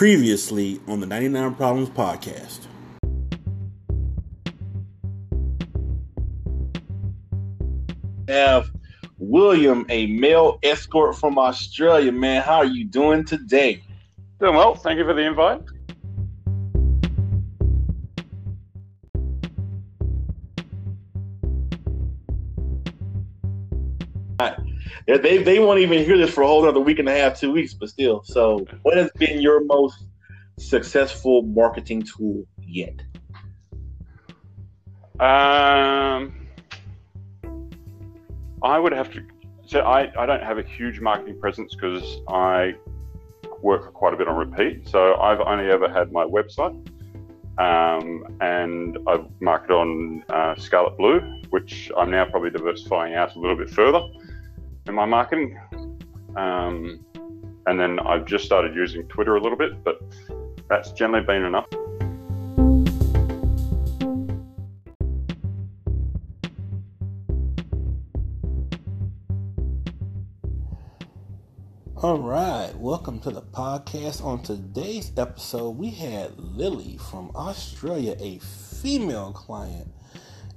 Previously on the 99 Problems podcast. Have William, a male escort from Australia. Man, how are you doing today? Doing well. Thank you for the invite. They they won't even hear this for a whole other week and a half, two weeks, but still. So, what has been your most successful marketing tool yet? Um, I would have to. So I, I don't have a huge marketing presence because I work quite a bit on repeat. So I've only ever had my website, um, and I've marketed on uh, Scarlet Blue, which I'm now probably diversifying out a little bit further in my marketing. Um, and then I've just started using Twitter a little bit, but that's generally been enough. All right, welcome to the podcast. On today's episode, we had Lily from Australia, a female client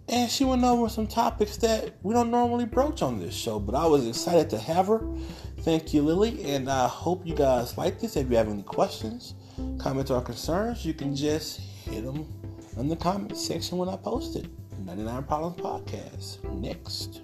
and she went over some topics that we don't normally broach on this show. But I was excited to have her. Thank you, Lily, and I hope you guys like this. If you have any questions, comments, or concerns, you can just hit them in the comment section when I post it. 99 Problems Podcast. Next.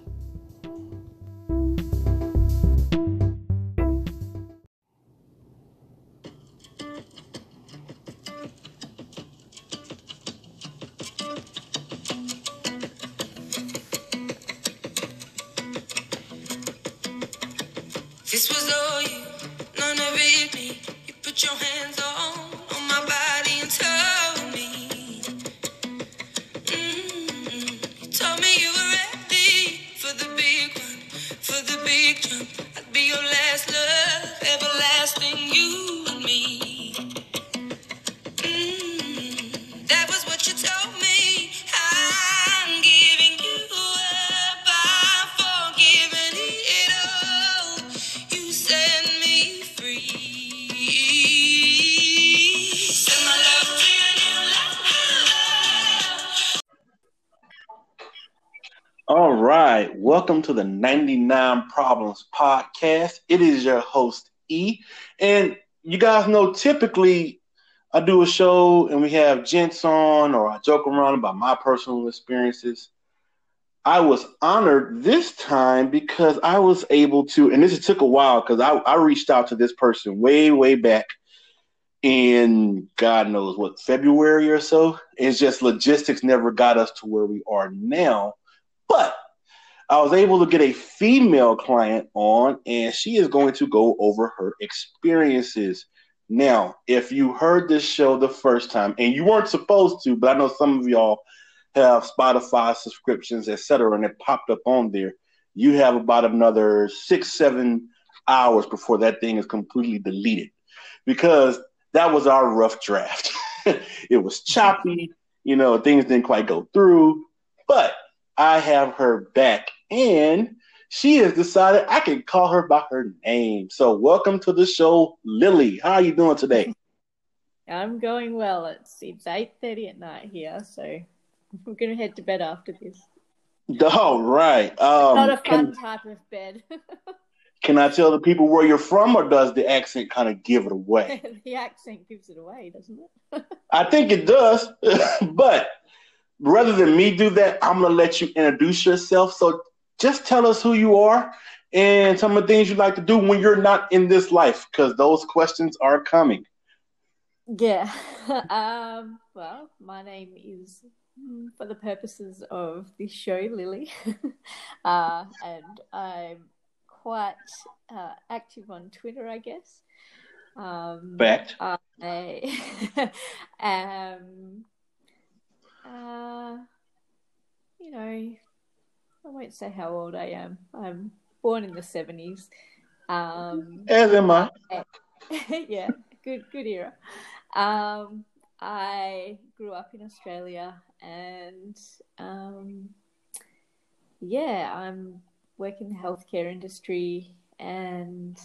99 Problems podcast. It is your host, E. And you guys know typically I do a show and we have gents on or I joke around about my personal experiences. I was honored this time because I was able to, and this took a while because I, I reached out to this person way, way back in God knows what, February or so. It's just logistics never got us to where we are now. But I was able to get a female client on, and she is going to go over her experiences. Now, if you heard this show the first time, and you weren't supposed to, but I know some of y'all have Spotify subscriptions, etc., and it popped up on there, you have about another six, seven hours before that thing is completely deleted because that was our rough draft. it was choppy, you know, things didn't quite go through, but I have her back and she has decided I can call her by her name. So welcome to the show, Lily. How are you doing today? I'm going well. It's it's eight thirty at night here, so we're gonna head to bed after this. All right. Um, Not a fun can, type of bed. can I tell the people where you're from, or does the accent kind of give it away? the accent gives it away, doesn't it? I think it does, but rather than me do that, I'm gonna let you introduce yourself. So just tell us who you are and some of the things you like to do when you're not in this life, because those questions are coming. Yeah. um, well, my name is, mm, for the purposes of this show, Lily, uh, and I'm quite uh, active on Twitter, I guess. Um, Fact. I am, uh, you know, I won't say how old I am. I'm born in the seventies. Um, As am I. yeah, good good era. Um, I grew up in Australia, and um, yeah, I'm working in the healthcare industry, and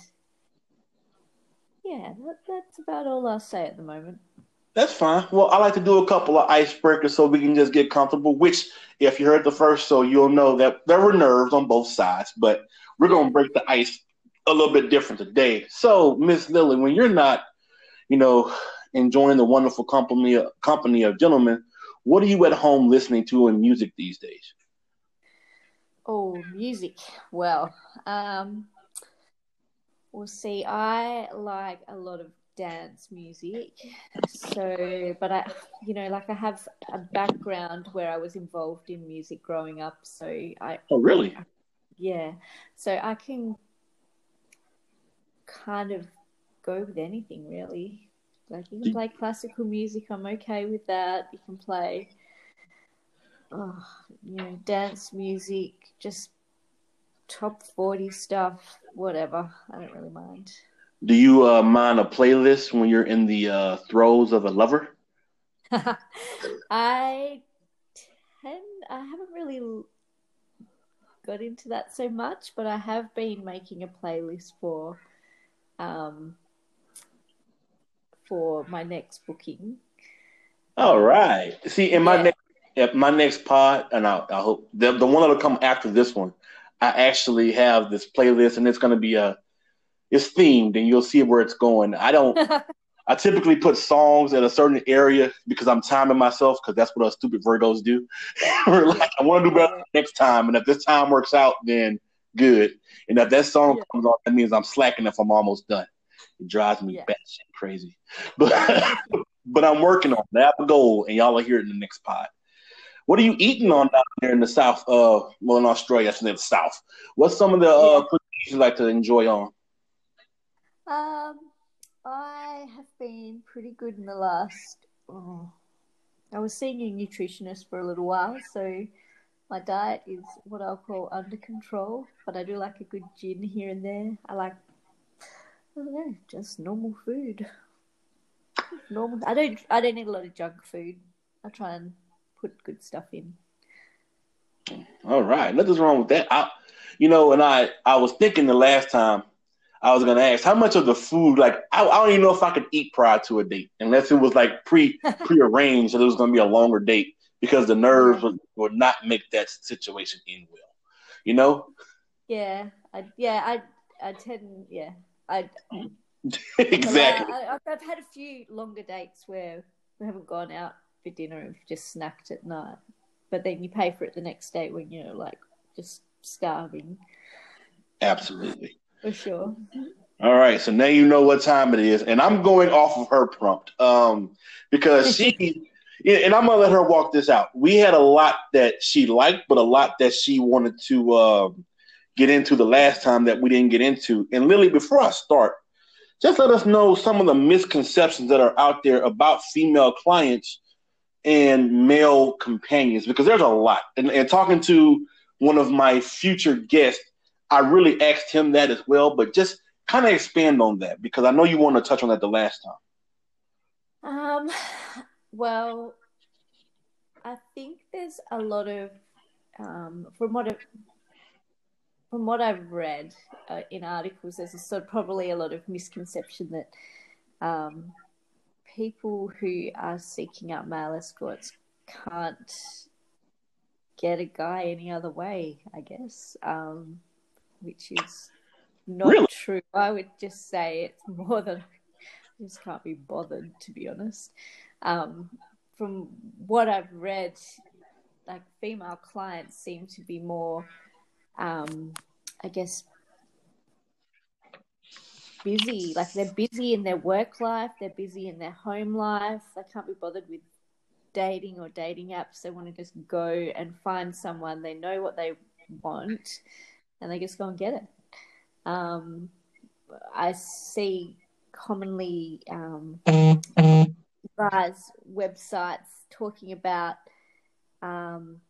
yeah, that, that's about all I'll say at the moment. That's fine. Well, I like to do a couple of icebreakers so we can just get comfortable. Which, if you heard the first, so you'll know that there were nerves on both sides, but we're gonna break the ice a little bit different today. So, Miss Lily, when you're not, you know, enjoying the wonderful company company of gentlemen, what are you at home listening to in music these days? Oh, music. Well, um, we'll see. I like a lot of dance music. So, but I, you know, like I have a background where I was involved in music growing up. So I. Oh, really? Yeah. So I can kind of go with anything, really. Like you can play classical music, I'm okay with that. You can play, oh, you know, dance music, just top forty stuff, whatever. I don't really mind. Do you uh, mind a playlist when you're in the uh, throes of a lover? I tend, I haven't really got into that so much, but I have been making a playlist for um, for my next booking. All right. See, in my yeah. next my next pod, and I, I hope the the one that'll come after this one, I actually have this playlist, and it's going to be a it's themed, and you'll see where it's going. I don't. I typically put songs at a certain area because I'm timing myself because that's what us stupid Virgos do. We're like, I want to do better next time, and if this time works out, then good. And if that song yeah. comes on, that means I'm slacking if I'm almost done. It drives me yeah. batshit crazy. But but I'm working on that. I have a goal, and y'all will hear it in the next pod. What are you eating on down there in the south? Uh, well, in Australia, that's in the south. What's some of the uh, yeah. you like to enjoy on? Um, I have been pretty good in the last. Oh, I was seeing a nutritionist for a little while, so my diet is what I'll call under control. But I do like a good gin here and there. I like I don't know, just normal food. Normal. I don't. I don't eat a lot of junk food. I try and put good stuff in. All right, nothing's wrong with that. I, you know, and I, I was thinking the last time I was gonna ask how much of the food, like I, I don't even know if I could eat prior to a date, unless it was like pre pre-arranged that it was gonna be a longer date because the nerves would, would not make that situation end well. You know? Yeah, I, yeah, I, I tend, yeah, I exactly. Uh, I, have I've had a few longer dates where we haven't gone out for dinner and just snacked at night, but then you pay for it the next day when you're like just starving. Absolutely. For sure. All right, so now you know what time it is, and I'm going off of her prompt um, because she, and I'm gonna let her walk this out. We had a lot that she liked, but a lot that she wanted to um, get into the last time that we didn't get into. And Lily, before I start, just let us know some of the misconceptions that are out there about female clients and male companions, because there's a lot. And, and talking to one of my future guests, I really asked him that as well, but just kind of expand on that because I know you want to touch on that the last time. Um, well, I think there's a lot of, um, from what from what I've read uh, in articles, there's sort of probably a lot of misconception that um, people who are seeking out male escorts can't get a guy any other way, I guess, um, which is not really? true. I would just say it's more than I just can't be bothered, to be honest. Um, from what I've read, like female clients seem to be more um, I guess, busy. Like they're busy in their work life, they're busy in their home life. They can't be bothered with dating or dating apps. They want to just go and find someone. They know what they want, and they just go and get it. Um, I see commonly um, guys websites talking about um,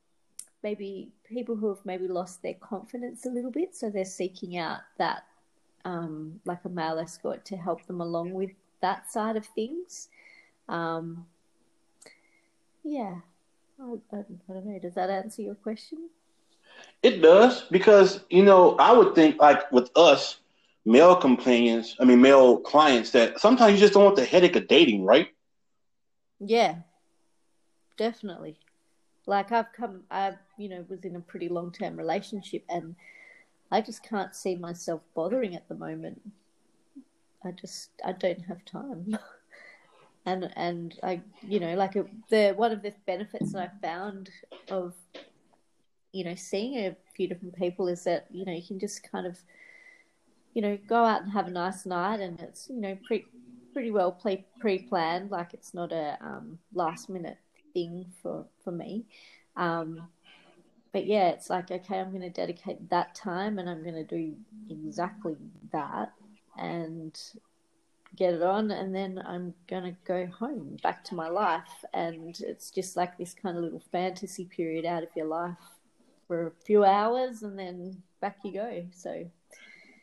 maybe people who have maybe lost their confidence a little bit, so they're seeking out that um, like a male escort to help them along with that side of things. Um, yeah, I, I, I don't know. Does that answer your question? It does because you know I would think like with us, male companions, I mean male clients that sometimes you just don't want the headache of dating, right? Yeah, definitely. Like I've come, I you know was in a pretty long term relationship, and I just can't see myself bothering at the moment. I just I don't have time. and and I you know like the one of the benefits that I found of you know seeing a few different people is that you know you can just kind of you know go out and have a nice night and it's you know pre pretty well pre pre planned like it's not a um, last minute thing for for me. Um, but yeah it's like okay I'm going to dedicate that time and I'm going to do exactly that and get it on and then I'm gonna go home back to my life. And it's just like this kind of little fantasy period out of your life for a few hours and then back you go so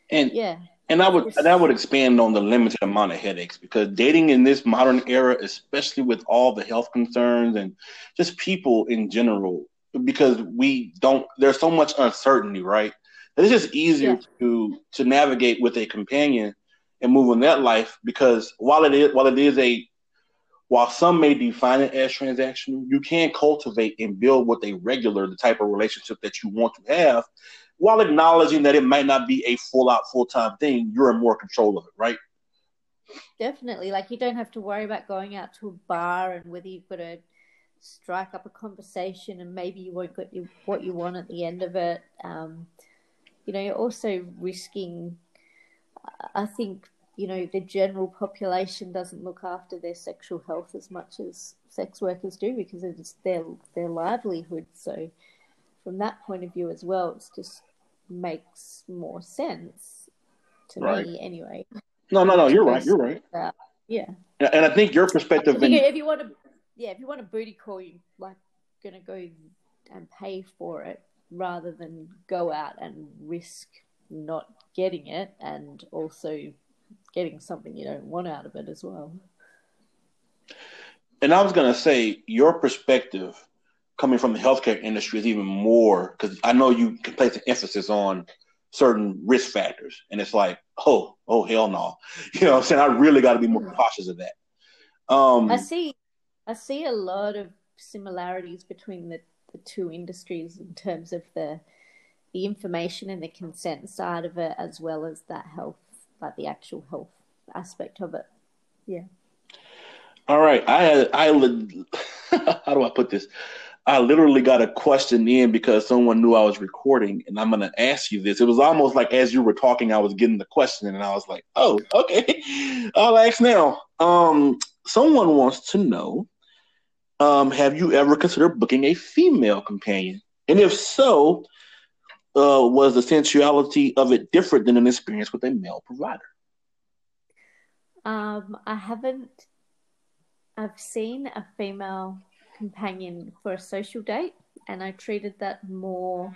and yeah and I would and I would expand on the limited amount of headaches because dating in this modern era, especially with all the health concerns and just people in general, because we don't there's so much uncertainty, right? It's just easier yeah. to to navigate with a companion and move in that life because while it is while it is a while some may define it as transactional, you can cultivate and build with a regular the type of relationship that you want to have, while acknowledging that it might not be a full out full time thing. You're in more control of it, right? Definitely. Like you don't have to worry about going out to a bar and whether you've got to strike up a conversation and maybe you won't get what you want at the end of it. Um, you know, you're also risking. I think you know the general population doesn't look after their sexual health as much as sex workers do because it's their their livelihood. So from that point of view as well, it just makes more sense to right. me anyway. No, no, no. You're right. You're right. Uh, yeah. And I think your perspective. Think in... if you want to, yeah, if you want a booty call, you're like gonna go and pay for it rather than go out and risk not getting it and also getting something you don't want out of it as well. And I was going to say, your perspective coming from the healthcare industry is even more because I know you can place an emphasis on certain risk factors, and it's like, oh, oh, hell no, you know, I'm saying I really got to be more hmm. cautious of that. Um, I see, I see a lot of similarities between the, the two industries in terms of the the information and the consent side of it, as well as that health like the actual health aspect of it. Yeah. All right. I had I how do I put this? I literally got a question in because someone knew I was recording, and I'm gonna ask you this. It was almost like as you were talking, I was getting the question, and I was like, "Oh, okay, I'll ask now." Um, someone wants to know, um, have you ever considered booking a female companion, and if so, uh, was the sensuality of it different than an experience with a male provider? Um, I haven't. I've seen a female companion for a social date, and I treated that more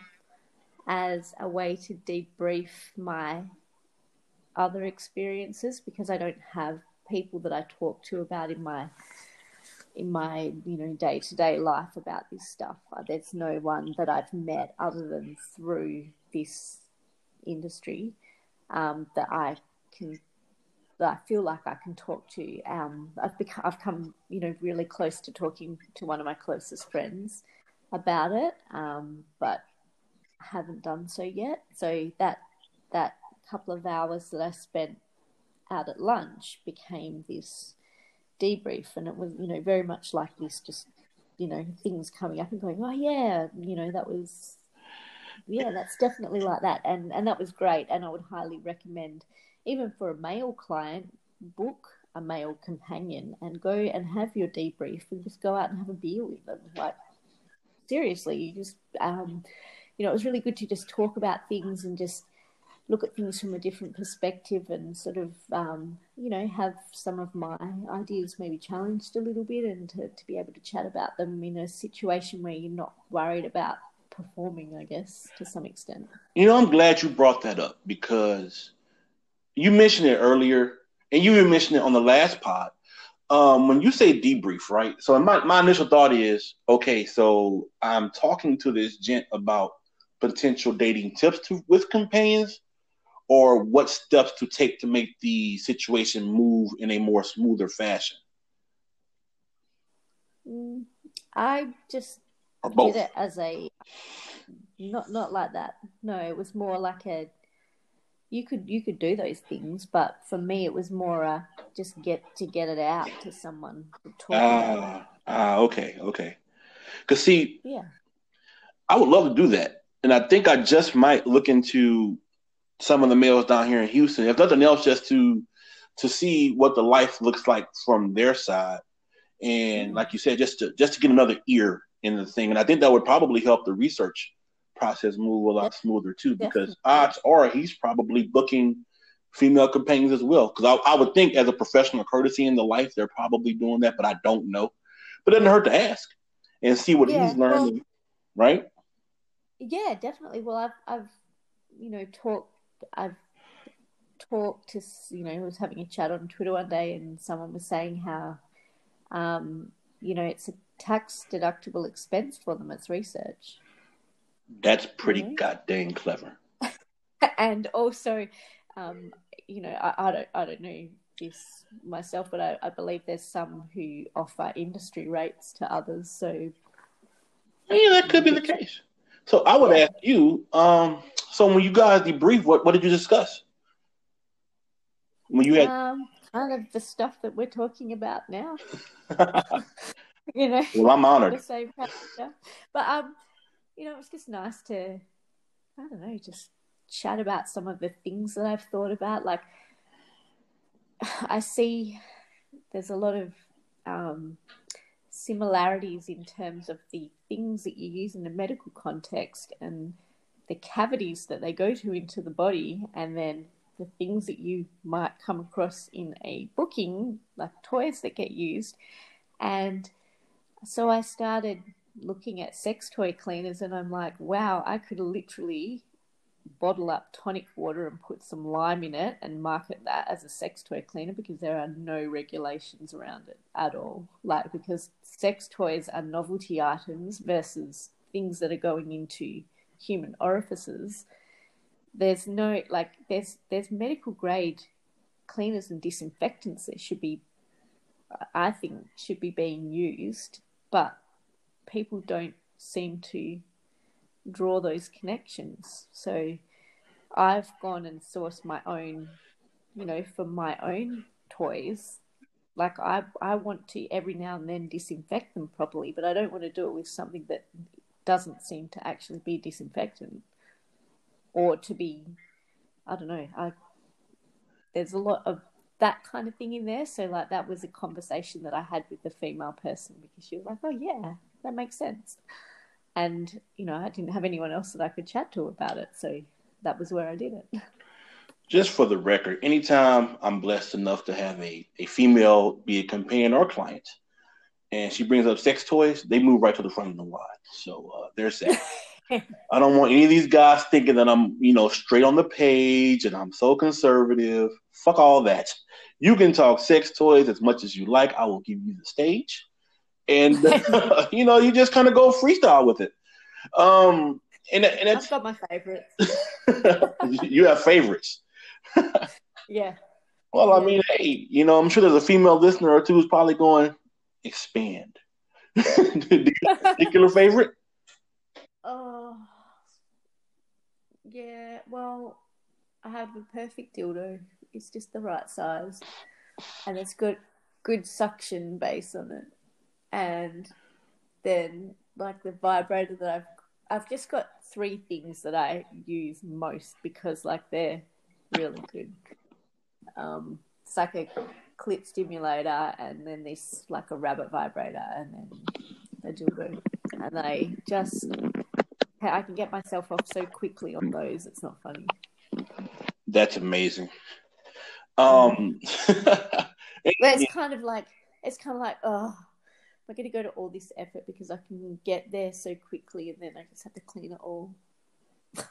as a way to debrief my other experiences because I don't have people that I talk to about in my in my you know day to day life about this stuff. Uh, there's no one that I've met other than through this industry um, that I can that I feel like I can talk to. Um, I've become I've come you know really close to talking to one of my closest friends about it, um, but haven't done so yet. So that that couple of hours that I spent out at lunch became this debrief, and it was you know very much like this, just you know things coming up and going, oh yeah, you know that was yeah, that's definitely like that, and and that was great, and I would highly recommend even for a male client book a male companion and go and have your debrief and just go out and have a beer with them. Like seriously, you just um, you know, it was really good to just talk about things and just look at things from a different perspective and sort of, um, you know, have some of my ideas maybe challenged a little bit and to, to be able to chat about them in a situation where you're not worried about performing, I guess, to some extent. You know, I'm glad you brought that up because you mentioned it earlier and you even mentioned it on the last pod. Um, when you say debrief, right? So my, my initial thought is, okay, so I'm talking to this gent about potential dating tips to, with companions or what steps to take to make the situation move in a more smoother fashion? Mm, I just did it as a not not like that. No, it was more like a you could you could do those things, but for me it was more a just get to get it out to someone to talk about. Ah, ah, okay, okay. Because see, Yeah. I would love to do that, and I think I just might look into some of the males down here in Houston, if nothing else, just to to see what the life looks like from their side, and like you said, just to just to get another ear in the thing, and I think that would probably help the research process move a lot smoother too, because odds are he's probably booking female companions as well. Because I, I would think, as a professional courtesy in the life, they're probably doing that, but I don't know. But it doesn't hurt to ask and see what Yeah, he's learning, right? Yeah, definitely. Well, I've I've you know talked I've talked to you know I was having a chat on Twitter one day and someone was saying how um you know it's a tax deductible expense for them. It's research. That's pretty Mhm. goddamn clever. and also, um, you know, I, I don't I don't know this myself, but I, I believe there's some who offer industry rates to others. So Yeah, that could be the case. So I would ask you, um, so when you guys debrief, what what did you discuss? When you had, um, kind of the stuff that we're talking about now, you know, Well, I'm the honored. same kind of stuff. But um, you know, it's just nice to I don't know, just chat about some of the things that I've thought about. Like I see there's a lot of um, similarities in terms of the things that you use in a medical context and the cavities that they go to into the body, and then the things that you might come across in a booking, like toys that get used. And so I started looking at sex toy cleaners, and I'm like, wow, I could literally bottle up tonic water and put some lime in it and market that as a sex toy cleaner because there are no regulations around it at all. Like, because sex toys are novelty items versus things that are going into human orifices. There's no, like, there's, there's medical grade cleaners and disinfectants that should be, I think, should be being used, but people don't seem to draw those connections. So I've gone and sourced my own, you know, for my own toys. Like I, I want to every now and then disinfect them properly, but I don't want to do it with something that doesn't seem to actually be disinfectant or to be, I don't know. I there's a lot of that kind of thing in there. So like that was a conversation that I had with the female person because she was like, "Oh yeah, that makes sense." And you know, I didn't have anyone else that I could chat to about it, so that was where I did it. Just for the record, anytime I'm blessed enough to have a, a female be a companion or client, and she brings up sex toys, they move right to the front of the line. So uh, there's that. I don't want any of these guys thinking that I'm, you know, straight on the page and I'm so conservative. Fuck all that. You can talk sex toys as much as you like. I will give you the stage, and you know, you just kind of go freestyle with it. Um, and and I've it's got my favorites. you have favorites. Yeah. Well, I mean, hey, you know, I'm sure there's a female listener or two who's probably going expand. Do you have a particular favorite? Oh, yeah. Well, I have the perfect dildo. It's just the right size, and it's got good suction base on it. And then, like the vibrator that I've, I've just got three things that I use most because, like, they're really good. Um, it's like a clit stimulator, and then this like a rabbit vibrator, and then a dildo, and they just I can get myself off so quickly on those. It's not funny. That's amazing. Um, But it's kind of like it's kind of like oh, I'm going to go to all this effort because I can get there so quickly, and then I just have to clean it all.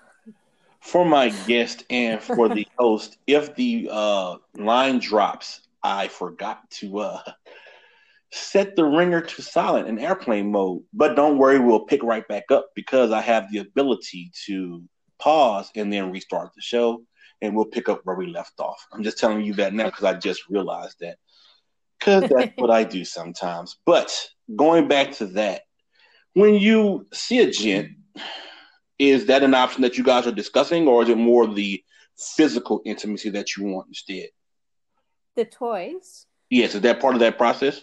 for my guest and for the host, if the uh, line drops, I forgot to uh, set the ringer to silent in airplane mode. But don't worry, we'll pick right back up because I have the ability to pause and then restart the show. and we'll pick up where we left off. I'm just telling you that now because I just realized that because that's what I do sometimes. But going back to that, when you see a gent, is that an option that you guys are discussing, or is it more the physical intimacy that you want instead? The toys. Yes, is that part of that process?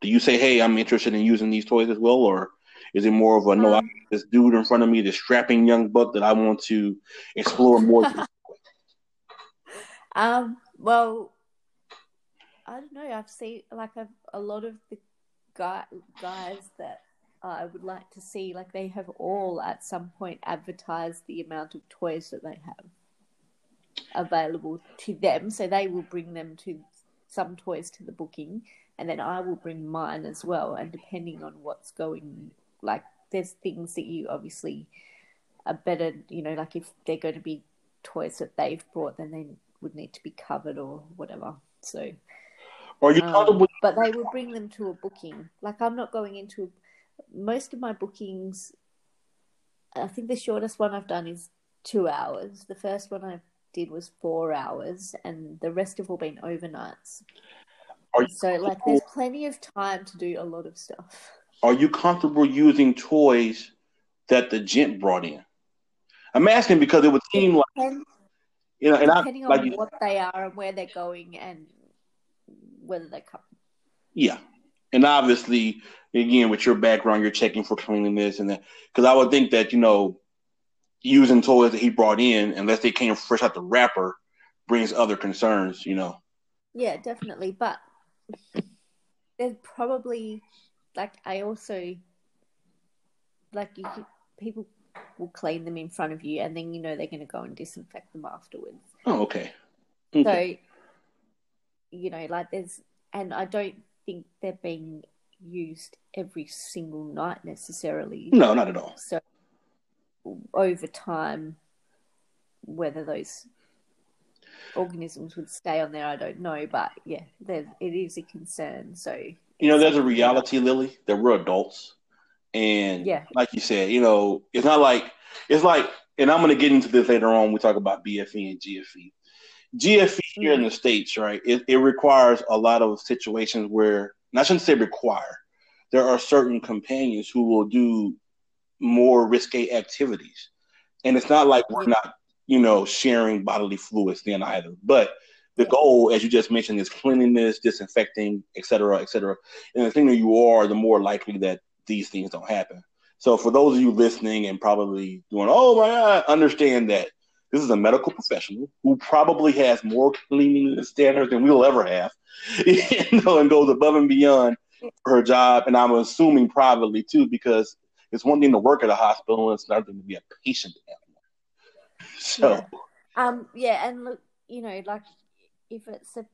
Do you say, "Hey, I'm interested in using these toys as well," or is it more of a no? Um, this dude in front of me, this strapping young buck that I want to explore more. Um. Well, I don't know. I've seen like a, a lot of the guy, guys that I would like to see, like they have all at some point advertised the amount of toys that they have available to them. So they will bring them to some toys to the booking, and then I will bring mine as well. And depending on what's going, like there's things that you obviously are better, you know, like if they're going to be toys that they've brought, then they would need to be covered or whatever. So Are you um, but they will bring them to a booking. Like I'm not going into most of my bookings. I think the shortest one I've done is two hours. The first one I did was four hours, and the rest have all been overnights. Are So like, there's plenty of time to do a lot of stuff. Are you comfortable using toys that the gent brought in? I'm asking because it would seem like you know, and I depending like on what they are and where they're going and whether they come. yeah, and obviously, again, with your background, you're checking for cleanliness and that because I would think that you know, using toys that he brought in, unless they came fresh out the wrapper, brings other concerns. You know, Yeah, definitely. But there's probably like I also like you people will clean them in front of you and then you know they're going to go and disinfect them afterwards. oh okay, okay. You know like there's and I don't think they're being used every single night necessarily. no, not at all. So over time whether those organisms would stay on there I don't know but yeah there it is a concern so You know, there's a reality, Lily, that we're adults, and Yeah. like you said, you know, it's not like it's like, and I'm going to get into this later on. We talk about BFE and GFE. GFE here in mm-hmm. the states, right? It, it requires a lot of situations where, and I shouldn't say require. There are certain companions who will do more risque activities, and it's not like we're not, you know, sharing bodily fluids then either. But the goal, as you just mentioned, is cleanliness, disinfecting, et cetera, et cetera. And the cleaner you are, the more likely that these things don't happen. So for those of you listening and probably going, oh my God, understand that this is a medical professional who probably has more cleaning standards than we'll ever have, you know, and goes above and beyond her job. And I'm assuming privately too, because it's one thing to work at a hospital and it's another thing to be a patient at one. So, Yeah. Um, yeah, and look, you know, like if it's a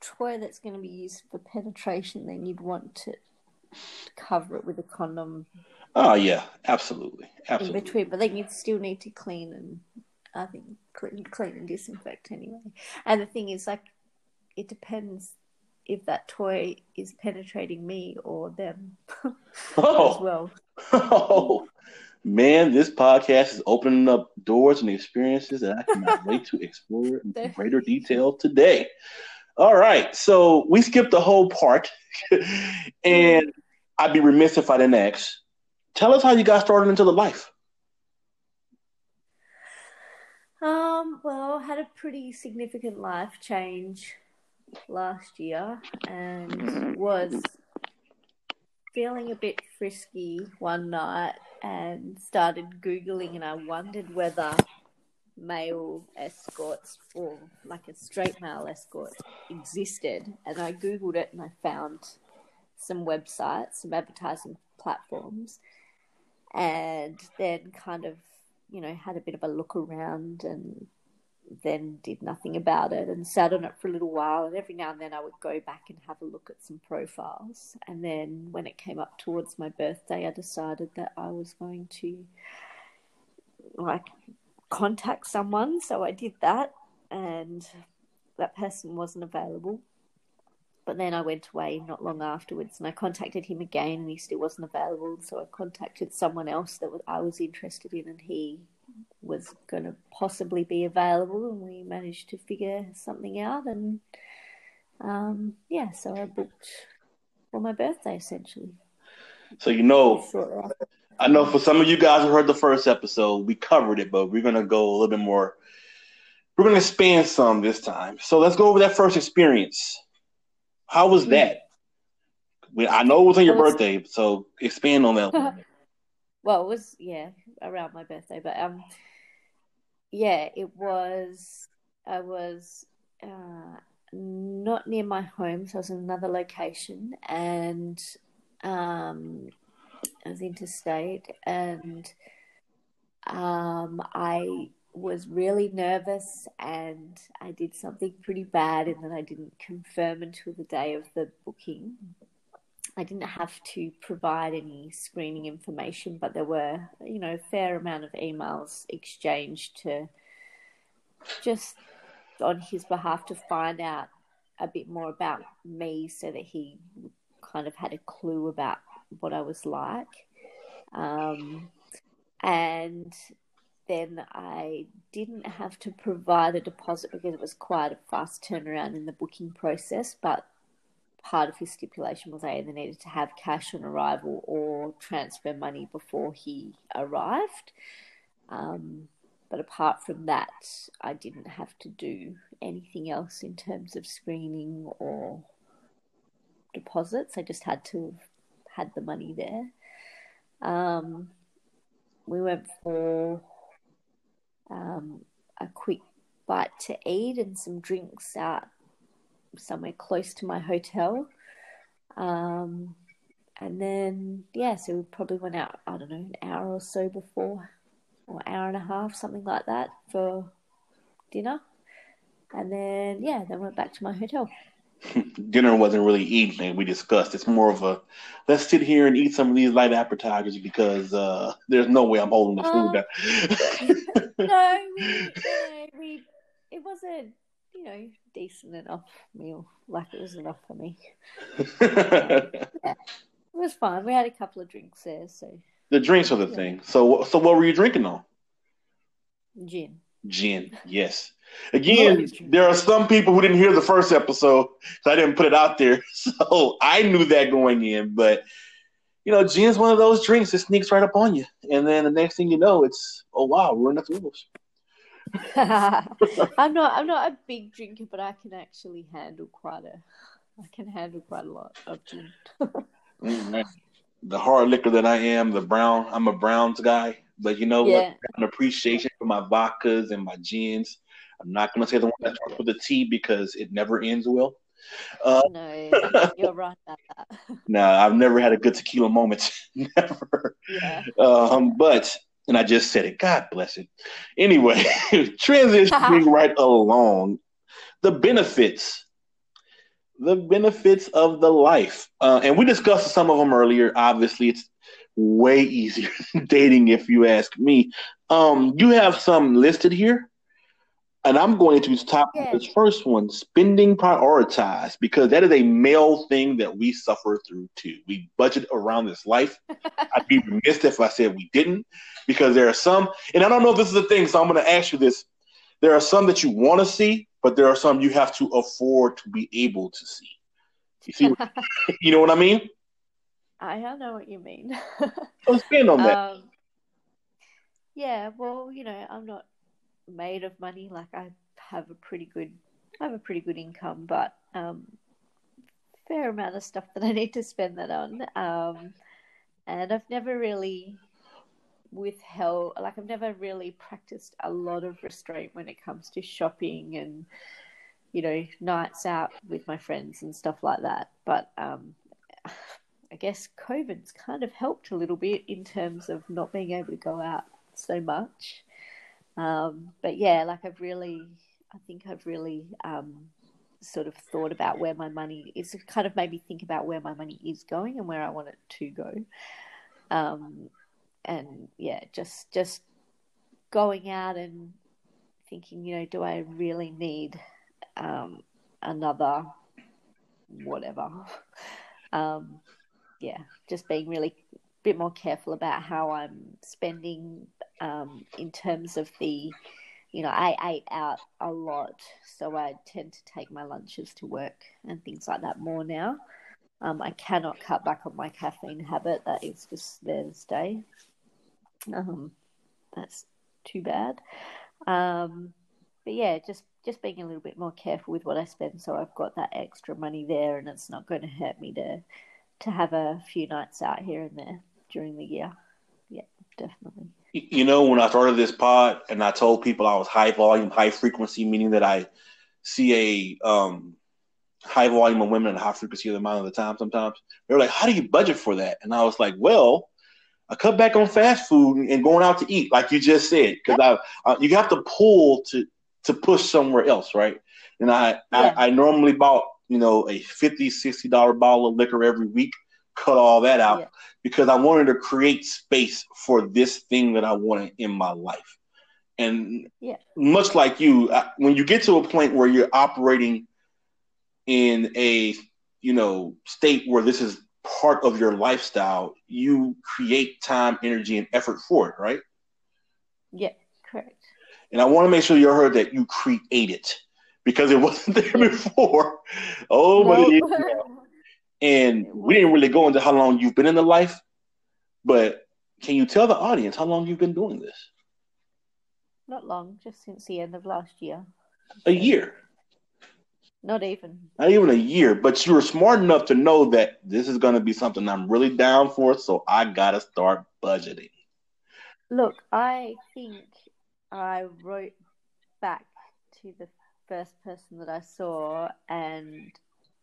toy that's going to be used for penetration, then you'd want to cover it with a condom oh yeah, absolutely, absolutely. in between. But then you'd still need to clean and I think clean, clean and disinfect anyway. And the thing is, like, it depends if that toy is penetrating me or them oh. as Oh, well. oh, man, this podcast is opening up doors and experiences that I cannot wait to explore in greater detail today. All right, so we skipped the whole part, and mm. I'd be remiss if I didn't ask. Tell us how you got started into the life. Um, well, I had a pretty significant life change last year and was feeling a bit frisky one night and started Googling and I wondered whether male escorts or like a straight male escort existed. And I Googled it and I found some websites, some advertising platforms, and then kind of, you know, had a bit of a look around and then did nothing about it and sat on it for a little while. And every now and then I would go back and have a look at some profiles. And then when it came up towards my birthday, I decided that I was going to like contact someone. So I did that, and that person wasn't available. But then I went away not long afterwards, and I contacted him again, and he still wasn't available. So I contacted someone else that I was interested in, and he was going to possibly be available, and we managed to figure something out. And um, yeah, so I booked for my birthday essentially. So you know, I know for some of you guys who heard the first episode, we covered it, but we're gonna go a little bit more. We're gonna expand some this time. So let's go over that first experience. How was that? I know it was on your was, birthday, so expand on that. well, it was yeah around my birthday, but um, yeah, it was. I was uh, not near my home, so I was in another location, and um, I was interstate, and um, I was really nervous, and I did something pretty bad, and then I didn't confirm until the day of the booking. I didn't have to provide any screening information, but there were, you know, a fair amount of emails exchanged to just on his behalf to find out a bit more about me so that he kind of had a clue about what I was like. Um, and then I didn't have to provide a deposit because it was quite a fast turnaround in the booking process, but part of his stipulation was I either needed to have cash on arrival or transfer money before he arrived. Um, but apart from that, I didn't have to do anything else in terms of screening or deposits. I just had to have had the money there. Um, we went for um, a quick bite to eat and some drinks out somewhere close to my hotel. Um, and then, yeah, so we probably went out, I don't know, an hour or so before or hour and a half, something like that, for dinner. And then, yeah, then went back to my hotel. dinner wasn't really eating. We discussed it's more of a let's sit here and eat some of these light appetizers because uh, there's no way I'm holding the food down. no, we, you know, we it wasn't you know decent enough meal. Like it was enough for me. yeah, it was fine. We had a couple of drinks there, so the drinks are the yeah. thing. So, so what were you drinking on? Gin. Gin, yes. Again, there are some people who didn't hear the first episode, so I didn't put it out there. So I knew that going in, but you know, gin's one of those drinks that sneaks right up on you, and then the next thing you know, it's oh wow, we're in the rules. I'm not. I'm not a big drinker, but I can actually handle quite a. I can handle quite a lot of gin. mm-hmm the hard liquor that I am, the brown. I'm a Browns guy, but you know yeah. what? An appreciation for my vodkas and my gins. I'm not going to say the one that starts with a T because it never ends well. Uh, no, you're right about that. no, I've never had a good tequila moment. never. Yeah. Um, but and I just said it. God bless it. Anyway, transitioning right along, the benefits the benefits of the life. Uh, and we discussed some of them earlier. Obviously, it's way easier than dating, if you ask me. Um, you have some listed here, and I'm going to top yeah. this first one: spending prioritized, because that is a male thing that we suffer through too. We budget around this life. I'd be remiss if I said we didn't, because there are some, and I don't know if this is a thing, so I'm going to ask you this: there are some that you want to see, but there are some you have to afford to be able to see. You see, you know what I mean? I don't know what you mean. expand on that. Um, yeah, well, you know, I'm not made of money. Like I have a pretty good, I have a pretty good income, but um, fair amount of stuff that I need to spend that on. Um, and I've never really withheld like I've never really practiced a lot of restraint when it comes to shopping and you know nights out with my friends and stuff like that but um I guess COVID's kind of helped a little bit in terms of not being able to go out so much um but yeah like I've really I think I've really um sort of thought about where my money is kind of made me think about where my money is going and where I want it to go um and yeah, just just going out and thinking, you know, do I really need um, another whatever? um, yeah, just being really a bit more careful about how I'm spending um, in terms of the, you know, I ate out a lot, so I tend to take my lunches to work and things like that more now. Um, I cannot cut back on my caffeine habit. That is just there to stay. Um, that's too bad. Um, but yeah, just just being a little bit more careful with what I spend, so I've got that extra money there, and it's not going to hurt me to to have a few nights out here and there during the year. Yeah, definitely. You know, when I started this pod and I told people I was high volume, high frequency, meaning that I see a um, high volume of women and high frequency of the amount of the time sometimes, they were like, How do you budget for that? And I was like, Well, I cut back on fast food and going out to eat, like you just said, because I, uh, you have to pull to to push somewhere else, right? And I, yeah. I, I normally bought, you know, a 50 60 dollar bottle of liquor every week, cut all that out yeah. because I wanted to create space for this thing that I wanted in my life. And yeah. much like you, when you get to a point where you're operating in a you know state where this is part of your lifestyle, you create time, energy, and effort for it, right? Yeah, correct. And I want to make sure you heard that you created because it wasn't there before. Oh, but it is. And we didn't really go into how long you've been in the life, but can you tell the audience how long you've been doing this? Not long, just since the end of last year. A year. Not even. Not even a year, but you were smart enough to know that this is going to be something I'm really down for, so I got to start budgeting. Look, I think I wrote back to the first person that I saw and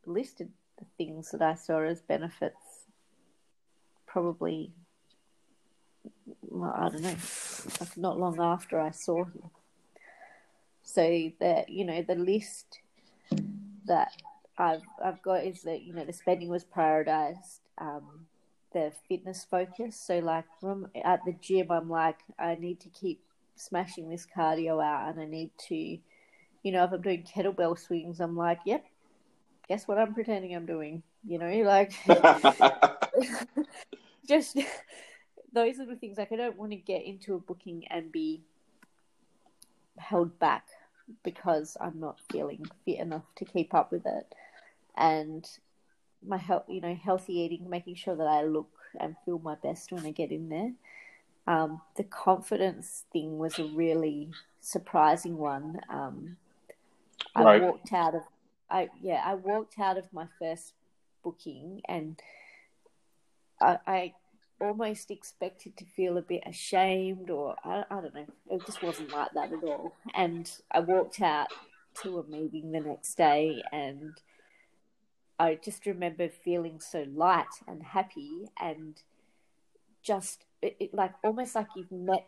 listed the things that I saw as benefits. Probably, well, I don't know, like not long after I saw him. So that you know, the list that I've I've got is that you know the spending was prioritized. Um, the fitness focus. So like from at the gym, I'm like I need to keep smashing this cardio out and I need to, you know, if I'm doing kettlebell swings, I'm like, yep, guess what I'm pretending I'm doing, you know, like just those little things like I don't want to get into a booking and be held back because I'm not feeling fit enough to keep up with it. And my health, you know, healthy eating, making sure that I look and feel my best when I get in there. Um, the confidence thing was a really surprising one. Um, right. I walked out of, I yeah, I walked out of my first booking and I, I almost expected to feel a bit ashamed or I, I don't know. It just wasn't like that at all. And I walked out to a meeting the next day and I just remember feeling so light and happy and just it, it, like almost like you've met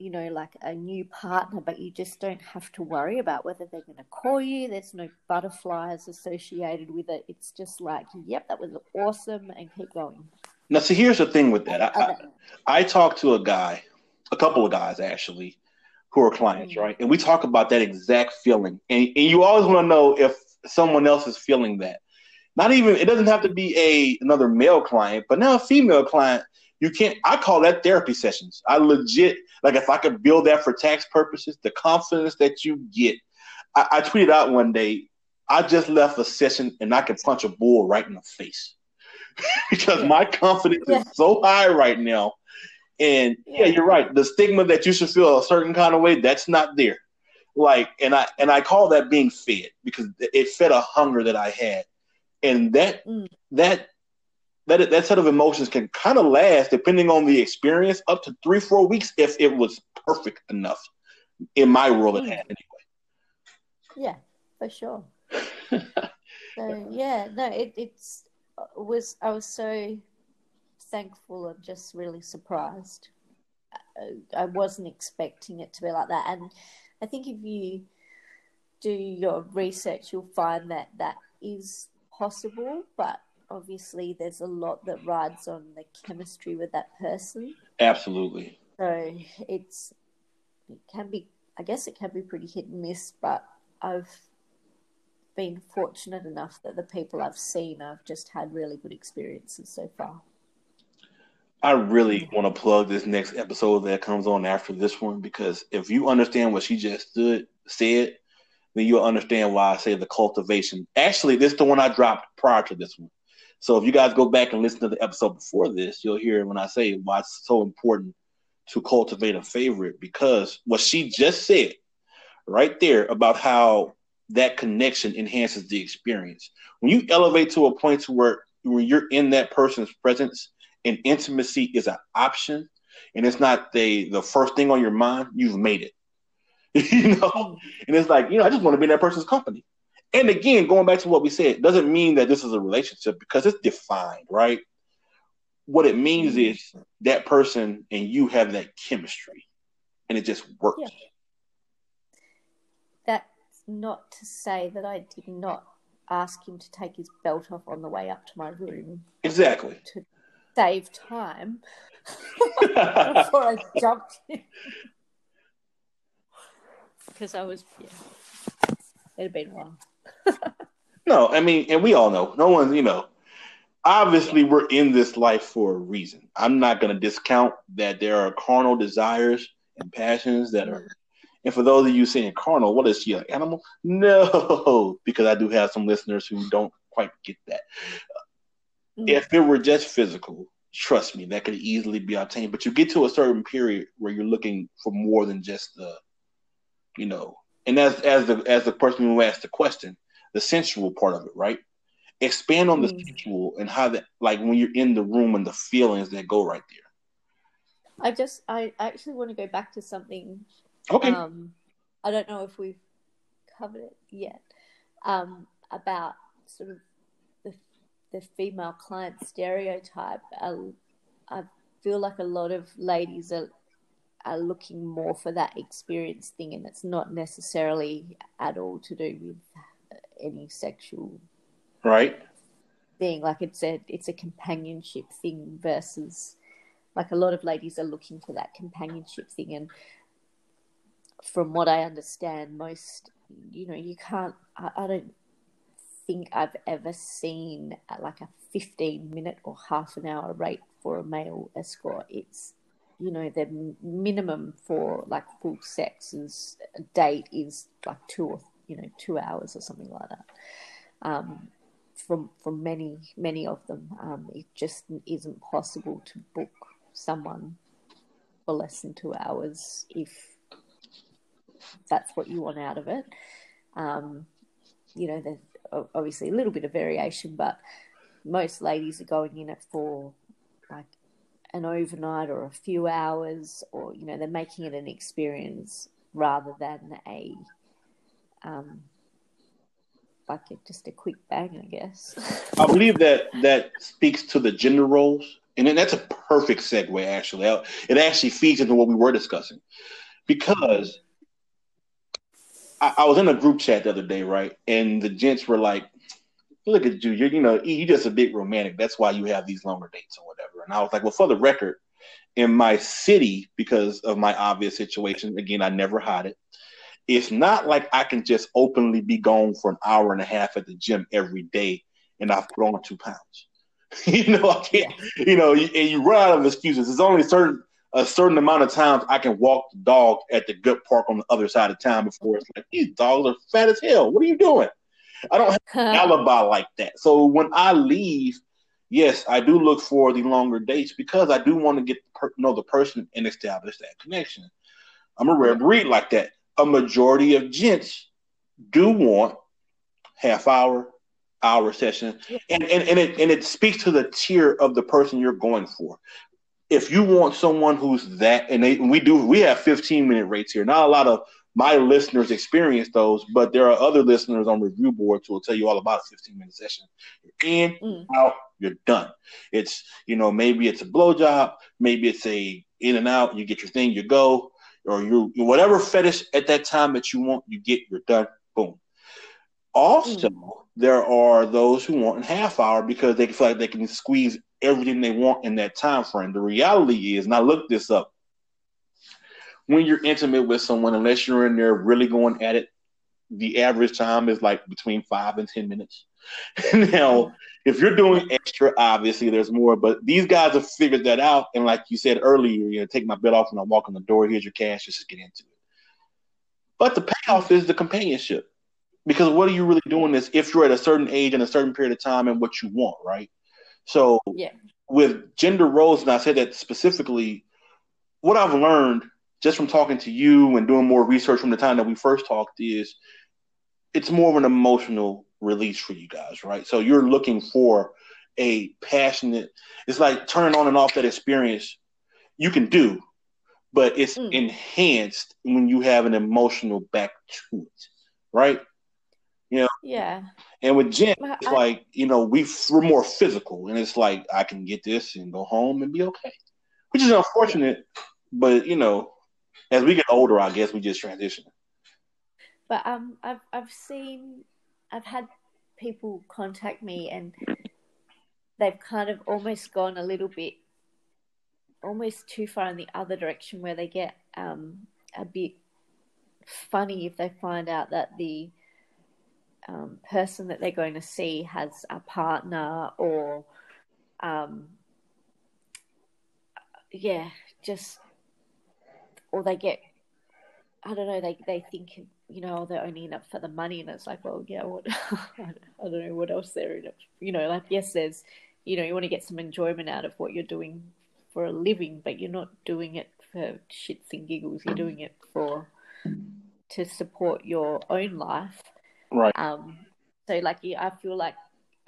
you know like a new partner but you just don't have to worry about whether they're going to call you. There's no butterflies associated with it. It's just like yep that was awesome and keep going. Now see here's the thing with that. I, I, I talked to a guy a couple of guys actually who are clients mm-hmm. right? And we talk about that exact feeling. And, and you always want to know if someone else is feeling that. Not even it doesn't have to be a another male client but now a female client you can't. I call that therapy sessions. I legit like if I could build that for tax purposes, the confidence that you get. I, I tweeted out one day. I just left a session and I could punch a bull right in the face because my confidence yeah. is so high right now. And yeah, you're right. The stigma that you should feel a certain kind of way, that's not there. Like, and I and I call that being fed because it fed a hunger that I had, and that mm. that that that set of emotions can kind of last, depending on the experience, up to three, four weeks if it was perfect enough. In my world, it had anyway. Yeah, for sure. so yeah, no, it it's uh, was I was so thankful and just really surprised. I, I wasn't expecting it to be like that, and I think if you do your research, you'll find that that is possible, but obviously there's a lot that rides on the chemistry with that person. Absolutely. So it's it can be I guess it can be pretty hit and miss, but I've been fortunate enough that the people I've seen I've just had really good experiences so far. I really want to plug this next episode that comes on after this one because if you understand what she just stood said, then you'll understand why I say the cultivation. Actually, this is the one I dropped prior to this one. So if you guys go back and listen to the episode before this, you'll hear when I say why it's so important to cultivate a favorite because what she just said right there about how that connection enhances the experience. When you elevate to a point to where when you're in that person's presence and intimacy is an option and it's not the the first thing on your mind, you've made it. you know? And it's like, you know, I just want to be in that person's company. And again, going back to what we said, doesn't mean that this is a relationship because it's defined, right? What it means is that person and you have that chemistry and it just works. Yeah. That's not to say that I did not ask him to take his belt off on the way up to my room. Exactly. To save time before I jumped in. Because I was, yeah, it had been a while. no, I mean, and we all know, no one, you know, obviously we're in this life for a reason. I'm not going to discount that there are carnal desires and passions that are. And for those of you saying carnal, what is she, an animal? No, because I do have some listeners who don't quite get that. Mm-hmm. If it were just physical, trust me, that could easily be obtained. But you get to a certain period where you're looking for more than just the, you know, and as as the as the person who asked the question, the sensual part of it, right? Expand on the mm. sensual and how that like when you're in the room and the feelings that go right there. I just I actually want to go back to something. Okay. Um, I don't know if we've covered it yet. Um, about sort of the the female client stereotype. I, I feel like a lot of ladies are are looking more for that experience thing, and it's not necessarily at all to do with uh, any sexual right thing. Like it's a it's a companionship thing versus like a lot of ladies are looking for that companionship thing, and from what I understand, most you know you can't. I, I don't think I've ever seen uh, like a fifteen minute or half an hour rate for a male escort. It's you know the minimum for like full sex is a date is like two or you know two hours or something like that. Um, from from many many of them um, it just isn't possible to book someone for less than two hours if that's what you want out of it. Um, you know there's obviously a little bit of variation but most ladies are going in it for like an overnight or a few hours, or you know, they're making it an experience rather than a um, like just a quick bang, I guess. I believe that that speaks to the gender roles, and then that's a perfect segue. Actually, it actually feeds into what we were discussing because I, I was in a group chat the other day, right, and the gents were like, look at you, you're you know you're just a big romantic. That's why you have these longer dates or whatever. And I was like, well, for the record, in my city, because of my obvious situation, again, I never hide it. It's not like I can just openly be gone for an hour and a half at the gym every day and I've put on two pounds. you know, I can't. You know, and you run out of excuses. There's only certain a certain amount of times I can walk the dog at the gut park on the other side of town before it's like these dogs are fat as hell. What are you doing? I don't have an alibi like that. So when I leave, yes, I do look for the longer dates because I do want to get per- know the person and establish that connection. I'm a rare breed like that. A majority of gents do want half hour, hour session, and and, and it and it speaks to the tier of the person you're going for. If you want someone who's that, and, they, and we do, we have 15 minute rates here. Not a lot of my listeners experience those, but there are other listeners on review boards who will tell you all about a 15 minute session. You're in, mm. out, you're done. It's, you know, maybe it's a blowjob, maybe it's a in and out, you get your thing, you go, or you whatever fetish at that time that you want, you get, you're done, boom. Also, mm. there are those who want a half hour because they feel like they can squeeze everything they want in that time frame. The reality is, and I looked this up, when you're intimate with someone, unless you're in there really going at it, the average time is like between five and ten minutes. now, if you're doing extra, obviously there's more, but these guys have figured that out. And like you said earlier, you know, take my belt off when I walk in the door. Here's your cash. Just get into it. But the payoff is the companionship. Because what are you really doing this if you're at a certain age and a certain period of time and what you want, right? So Yeah. with gender roles, and I said that specifically, what I've learned just from talking to you and doing more research from the time that we first talked is it's more of an emotional release for you guys, right? So you're looking for a passionate, it's like turning on and off that experience you can do, but it's Mm. enhanced when you have an emotional back to it, right? Yeah. Yeah. And with Jen, Well, it's I- like, you know, we, we're more physical, and it's like, I can get this and go home and be okay, which is unfortunate, but, you know, as we get older, I guess we just transition. But um, I've I've seen, I've had people contact me, and they've kind of almost gone a little bit, almost too far in the other direction, where they get um a bit funny if they find out that the um, person that they're going to see has a partner or um yeah just or they get I don't know they they think you know they're only in it for the money and it's like well yeah what I don't know what else they're in it you know like yes there's you know you want to get some enjoyment out of what you're doing for a living but you're not doing it for shits and giggles you're doing it for to support your own life Right. um, so like I feel like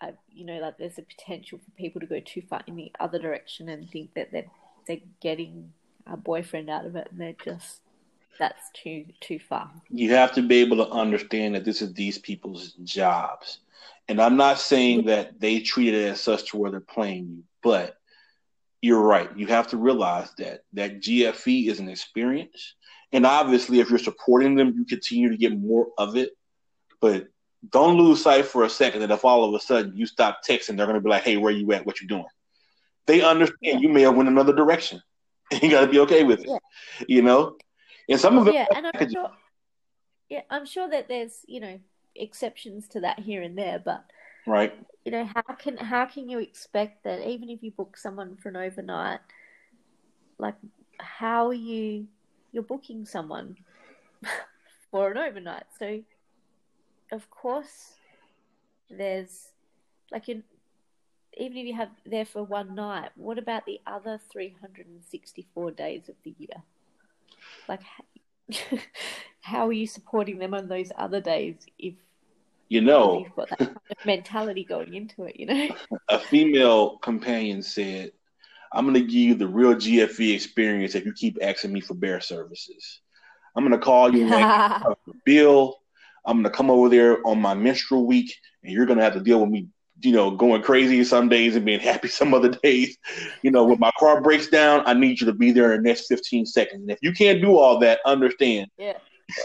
I, you know like there's a potential for people to go too far in the other direction and think that they're they're getting a boyfriend out of it and they're just that's too too far. You have to be able to understand that this is these people's jobs. And I'm not saying that they treat it as such to where they're playing you, but you're right. You have to realize that that GFE is an experience. And obviously, if you're supporting them, you continue to get more of it. But don't lose sight for a second that if all of a sudden you stop texting, they're going to be like, hey, where you at? What you doing? They understand Yeah. you may have went another direction. you got to be okay with it. Yeah. You know? And some of it, Yeah, and I'm sure yeah, I'm sure that there's, you know, exceptions to that here and there, but right? you know, how can how can you expect that even if you book someone for an overnight, like how are you you're booking someone for an overnight? So of course there's like in even if you have there for one night, what about the other 364 days of the year? Like how are you supporting them on those other days if You know, you've got that kind of mentality going into it, you know? a female companion said, I'm going to give you the real GFE experience if you keep asking me for bare services. I'm going to call you like Bill. I'm going to come over there on my menstrual week, and you're going to have to deal with me, you know, going crazy some days and being happy some other days. You know, when my car breaks down, I need you to be there in the next 15 seconds. And if you can't do all that, understand yeah.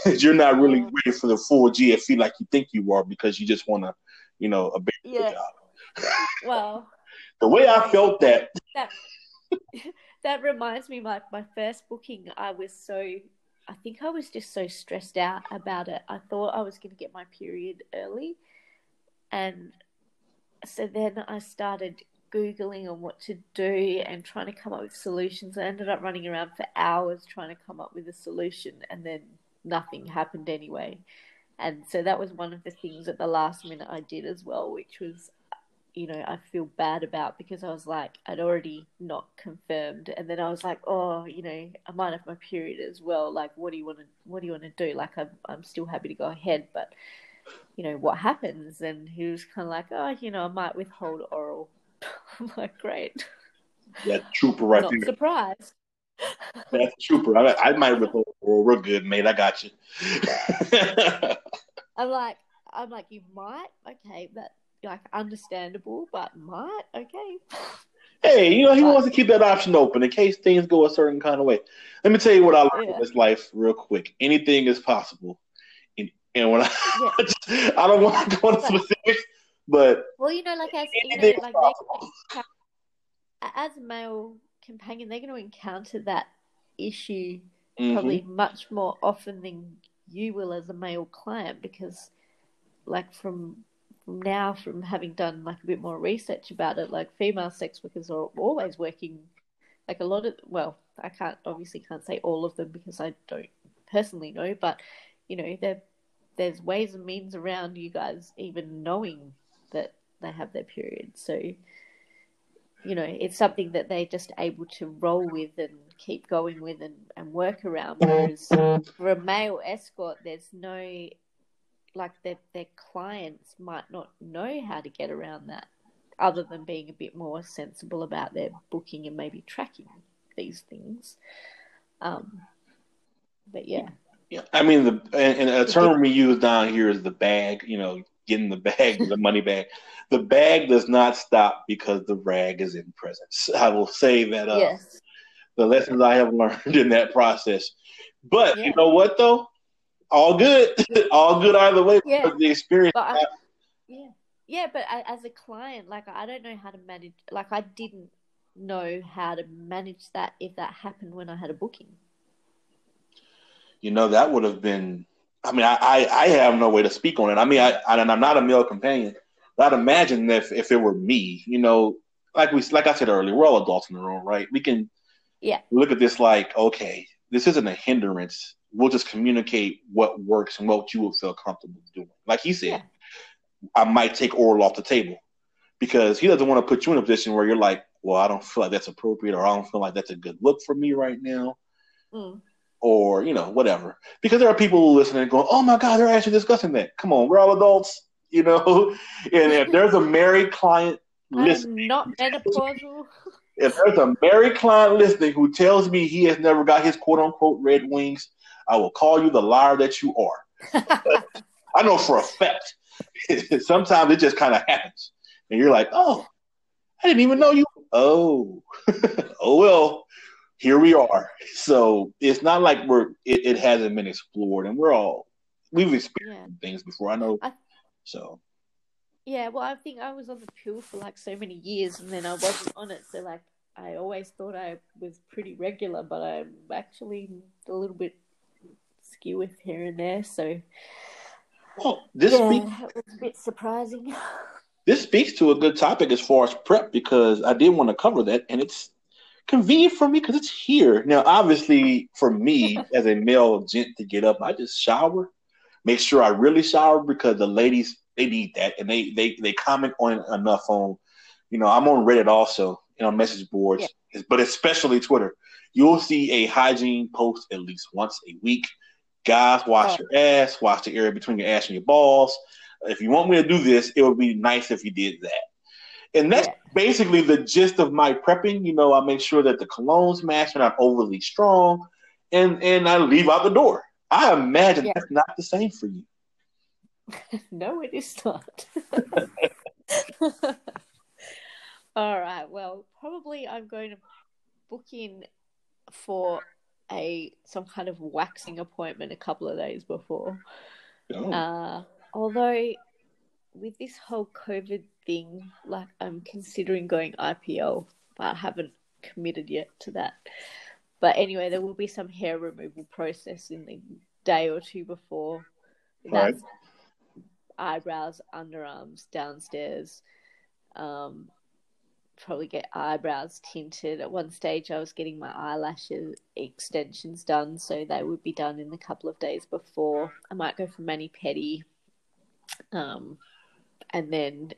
you're not really ready for the full GFE like you think you are because you just want to, you know, a Yeah. job. Well, The way I felt that that that reminds me my my first booking I was so I think I was just so stressed out about it. I thought I was going to get my period early and so then I started googling on what to do and trying to come up with solutions. I ended up running around for hours trying to come up with a solution and then nothing happened anyway. And so that was one of the things at the last minute I did as well, which was you know, I feel bad about because I was like, I'd already not confirmed, and then I was like, oh, you know, I might have my period as well. Like, what do you want to, what do you want to do? Like, I'm, I'm still happy to go ahead, but you know, what happens? And he was kind of like, oh, you know, I might withhold oral. I'm like, great, that trooper right not there, surprised. that trooper. I, I might withhold oral. we're good, mate. I got you. I'm like, I'm like, you might, okay, that like understandable, but might, okay. hey, you know he wants to keep that option open in case things go a certain kind of way. Let me tell you what I learned Yeah. in this life, real quick. Anything is possible, and, when I, Yeah. I don't want to go into specifics, but Well, you know, like as you know, like they, as a male companion, they're going to encounter that issue mhm. probably much more often than you will as a male client because, like from from now, from having done like a bit more research about it, like female sex workers are always working, like a lot of, well, I can't obviously can't say all of them because I don't personally know, but you know, there there's ways and means around you guys even knowing that they have their period. So, you know, it's something that they're just able to roll with and keep going with and, and work around. Whereas for a male escort, there's no, like, their, their clients might not know how to get around that other than being a bit more sensible about their booking and maybe tracking these things. Um, but yeah. Yeah, I mean the and, and a term we use down here is the bag. You know, getting the bag, the money bag. The bag does not stop because the rag is in presence. I will say that. Uh, yes. The lessons I have learned in that process, but yeah. you know what though, all good, all good either way. Yeah. The experience. I, yeah, yeah, but as a client, like I don't know how to manage. Like I didn't know how to manage that if that happened when I had a booking you know, that would have been. I mean, I, I, I have no way to speak on it. I mean, I, I and I'm not a male companion. But I'd imagine if if it were me, you know, like we like I said earlier, we're all adults in the room, right? We can yeah look at this like, okay, this isn't a hindrance. We'll just communicate what works and what you would feel comfortable doing. Like he said, yeah. I might take oral off the table because he doesn't want to put you in a position where you're like, well, I don't feel like that's appropriate or I don't feel like that's a good look for me right now. Mm or you know whatever. Because there are people listening going oh my god they're actually discussing that. Come on we're all adults you know? And if there's a married client listening not menopausal. if there's a married client listening who tells me he has never got his quote unquote red wings i will call you the liar that you are. I know for a fact sometimes it just kind of happens. And you're like oh i didn't even know you. Oh. Oh well here we are. So it's not like we're it, it hasn't been explored, and we're all we've experienced yeah. things before. I know. I, so. Yeah, well, I think I was on the pill for like so many years, and then I wasn't on it. So like, I always thought I was pretty regular, but I'm actually a little bit skew with here and there. So. Well, this yeah, speaks, was a bit surprising. This speaks to a good topic as far as prep because I did want to cover that, and it's convenient for me because it's here. Now, obviously, for me as a male gent to get up, I just shower, make sure I really shower because the ladies they need that, and they they they comment on enough on, you know, I'm on Reddit also, you know, message boards, yeah. but especially Twitter. You'll see a hygiene post at least once a week. Guys, wash oh. your ass, wash the area between your ass and your balls. If you want me to do this, it would be nice if you did that. And that's yeah. basically the gist of my prepping. You know, I make sure that the colognes match are not overly strong, and and I leave out the door. I imagine yeah. that's not the same for you. no, it is not. All right. Well, probably I'm going to book in for a some kind of waxing appointment a couple of days before. Oh. Uh, although with this whole COVID thing, like I'm considering going IPL, but I haven't committed yet to that. But anyway, there will be some hair removal process in the day or two before. Right. That's eyebrows, underarms, downstairs. Um, probably get eyebrows tinted. At one stage, I was getting my eyelashes extensions done, so they would be done in a couple of days before. I might go for mani pedi. Um, and then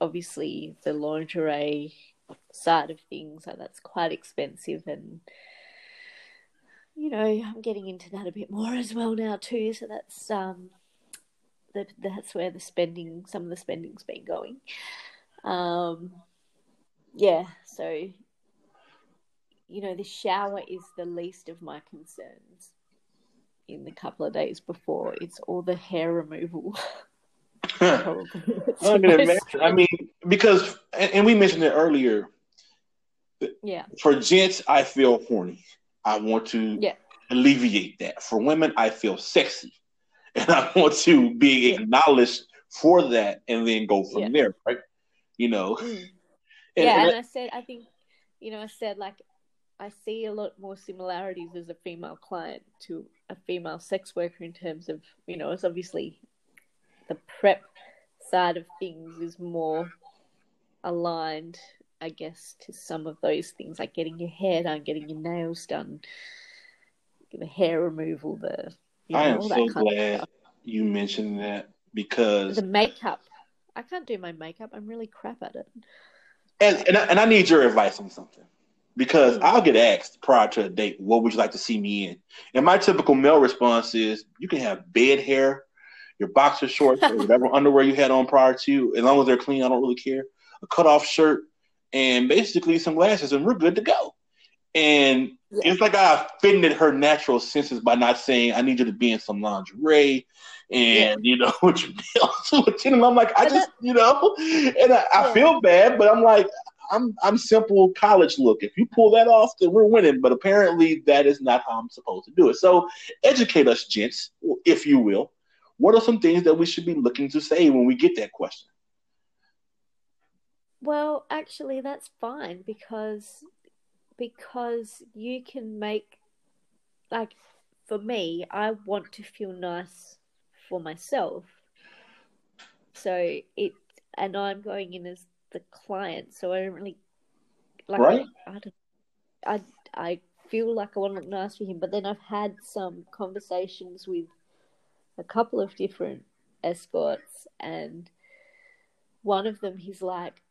obviously the lingerie side of things, so that's quite expensive and you know, I'm getting into that a bit more as well now too. So that's um, the, that's where the spending, some of the spending's been going. Um, yeah, so you know, the shower is the least of my concerns in the couple of days before. It's all the hair removal. I mean, because and, we mentioned it earlier. Yeah. For gents, I feel horny. I want to yeah. alleviate that. For women, I feel sexy, and I want to be acknowledged for that, and then go from yeah. there. Right? You know. Mm. And, yeah, and, and I said, I think, you know, I said like I see a lot more similarities as a female client to a female sex worker in terms of, you know, it's obviously the prep side of things is more aligned, I guess, to some of those things like getting your hair done, getting your nails done, the hair removal, the you know, I am so glad you mentioned that because the makeup. I can't do my makeup. I'm really crap at it. And and I, and I need your advice on something because mm. I'll get asked prior to a date, "What would you like to see me in?" And my typical male response is, "You can have bed hair, your boxer shorts, or whatever underwear you had on prior to, as long as they're clean. I don't really care. A cutoff shirt, and basically some glasses, and we're good to go." And yeah. it's like I offended her natural senses by not saying, "I need you to be in some lingerie." and yeah. you know what you nails and I'm like, I just you know, and I, I, feel bad, but I'm like, I'm I'm simple college look. If you pull that off, then we're winning. But apparently, that is not how I'm supposed to do it. So, educate us, gents, if you will. What are some things that we should be looking to say when we get that question? Well, actually, that's fine because because you can make like for me, I want to feel nice for myself. So it and I'm going in as the client, so I don't really like. Right. I, I, don't, I I feel like I want to look nice for him, but then I've had some conversations with a couple of different escorts, and one of them he's like,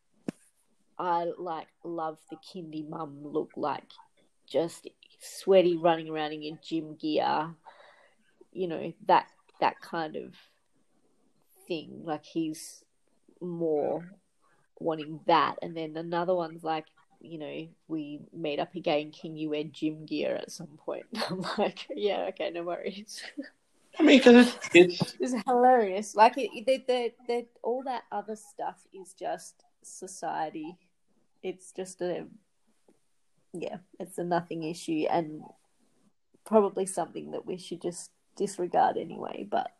I like love the kindy mum look, like just sweaty, running around in your gym gear, you know that that kind of thing. Like he's more wanting that. And then another one's like, you know, we meet up again. Can you wear gym gear at some point? I'm like, yeah, okay, no worries. I mean, because it's, it's it's hilarious. Like it, the, the, the, all that other stuff is just society. It's just a yeah, it's a nothing issue and probably something that we should just disregard anyway. But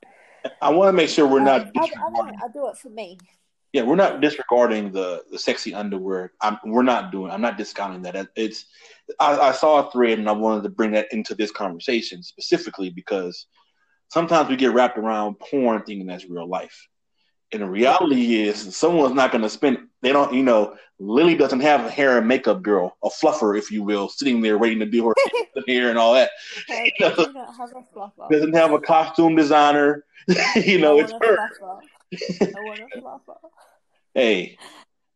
I want to make sure we're not. Um, I, I, I do it for me yeah, we're not disregarding the the sexy underwear. I'm, we're not doing. I'm not discounting that. It's. I, I, saw a thread and I wanted to bring that into this conversation specifically because sometimes we get wrapped around porn thinking that's real life, and the reality is someone's not going to spend. They don't. You know, Lily doesn't have a hair and makeup girl, a fluffer, if you will, sitting there waiting to do her hair and all that. Hey, you know, have doesn't have a costume designer. you know, it's her. I want a hey,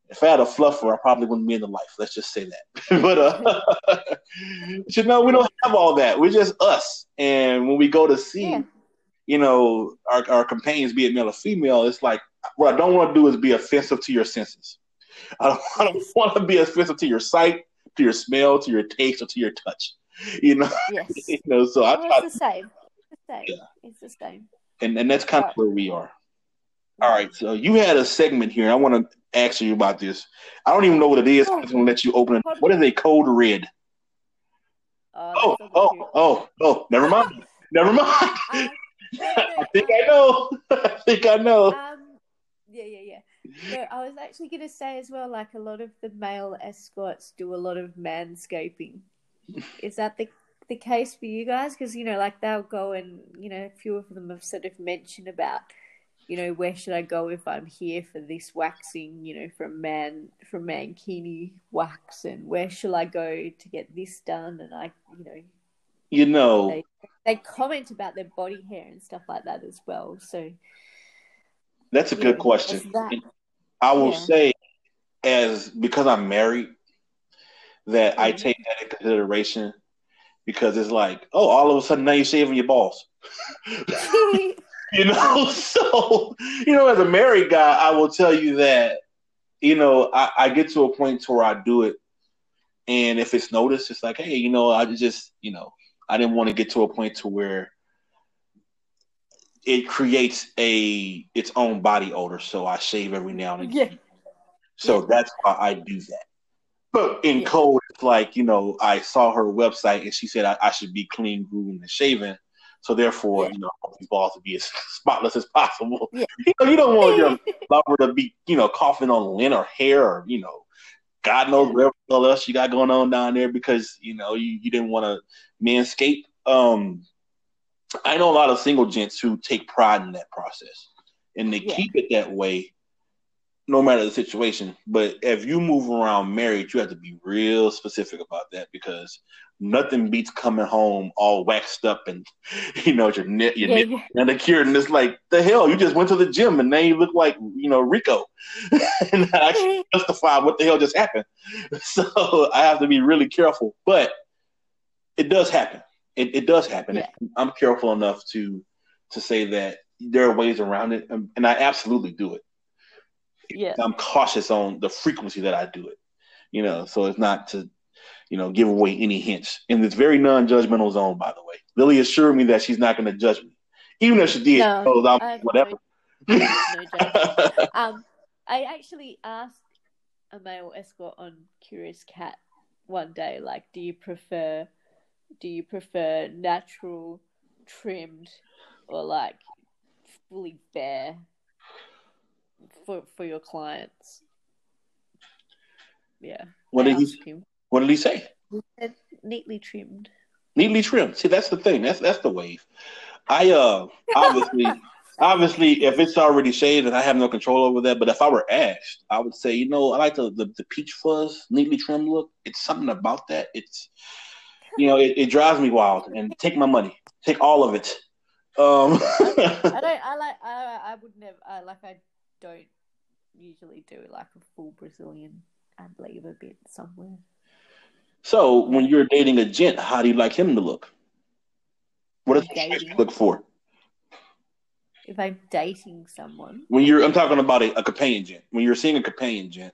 if I had a fluffer, I probably wouldn't be in the life. Let's just say that. but uh, you know, we don't have all that. We're just us. And when we go to see, yeah. You know, our, our companions, be it male or female, it's like what I don't want to do is be offensive to your senses. I don't, I don't want to be offensive to your sight, to your smell, to your taste, or to your touch. You know, yes. you know. So I try. It's the same. It's the same. Yeah. It's the same. And and that's kind of where we are. All right, so you had a segment here. I want to ask you about this. I don't even know what it is. I'm going to let you open it. What is a code red? Uh, oh, oh, oh, oh, never mind. never mind. I think I know. I think I know. Um, yeah, yeah, yeah. No, I was actually going to say as well, like a lot of the male escorts do a lot of manscaping. Is that the the case for you guys? Because you know, like they'll go and you know, a few of them have sort of mentioned about you know, where should I go if I'm here for this waxing, you know, from man from Mankini wax and where shall I go to get this done and I you know You know they, they comment about their body hair and stuff like that as well. So That's a good question. I will yeah. say as because I'm married that mm-hmm. I take that into consideration because it's like, oh, all of a sudden now you're shaving your balls. you know so you know as a married guy i will tell you that you know I, I, get to a point to where i do it and if it's noticed it's like hey you know i just you know i didn't want to get to a point to where it creates a its own body odor so i shave every now and again yeah. so yeah. that's why i do that but in yeah. code it's like you know i saw her website and she said i, I should be clean groomed and shaven so therefore, yeah. you know, these balls to be as spotless as possible. Yeah. You know, you don't want your lover to be, you know, coughing on lint or hair or, you know, God knows yeah. what else you got going on down there because, you know, you, you didn't want to manscape. Um, I know a lot of single gents who take pride in that process. and they Yeah. keep it that way, no matter the situation. But if you move around married, you have to be real specific about that because nothing beats coming home all waxed up and you know your net your Yeah, nip yeah. manicured and it's like the hell you just went to the gym and now you look like you know Rico and I can't justify what the hell just happened so I have to be really careful but it does happen it, it does happen Yeah. I'm careful enough to to say that there are ways around it and and I absolutely do it yeah. I'm cautious on the frequency that I do it. You know, so it's not to, you know, give away any hints in this very non-judgmental zone. By the way, Lily assured me that she's not going to judge me, even if she did. No, I'm- whatever. no. Um, I actually asked a male escort on Curious Cat one day, like, do you prefer, do you prefer natural, trimmed, or like fully bare for for your clients? Yeah. what did he? him. What did he say? He said neatly trimmed. Neatly trimmed. See, that's the thing. That's that's the wave. I uh obviously obviously if it's already shaved and I have no control over that, but if I were asked, I would say, you know, I like the the, the peach fuzz, neatly trimmed look. It's something about that. It's you know, it, it drives me wild. And take my money, take all of it. Um, I don't. I like. I. I would never. I like. I don't usually do like a full Brazilian. I leave a bit somewhere. so when you're dating a gent, how do you like him to look? What traits you look for? If I'm dating someone, When you're, I'm talking about a, a companion gent. When you're seeing a companion gent,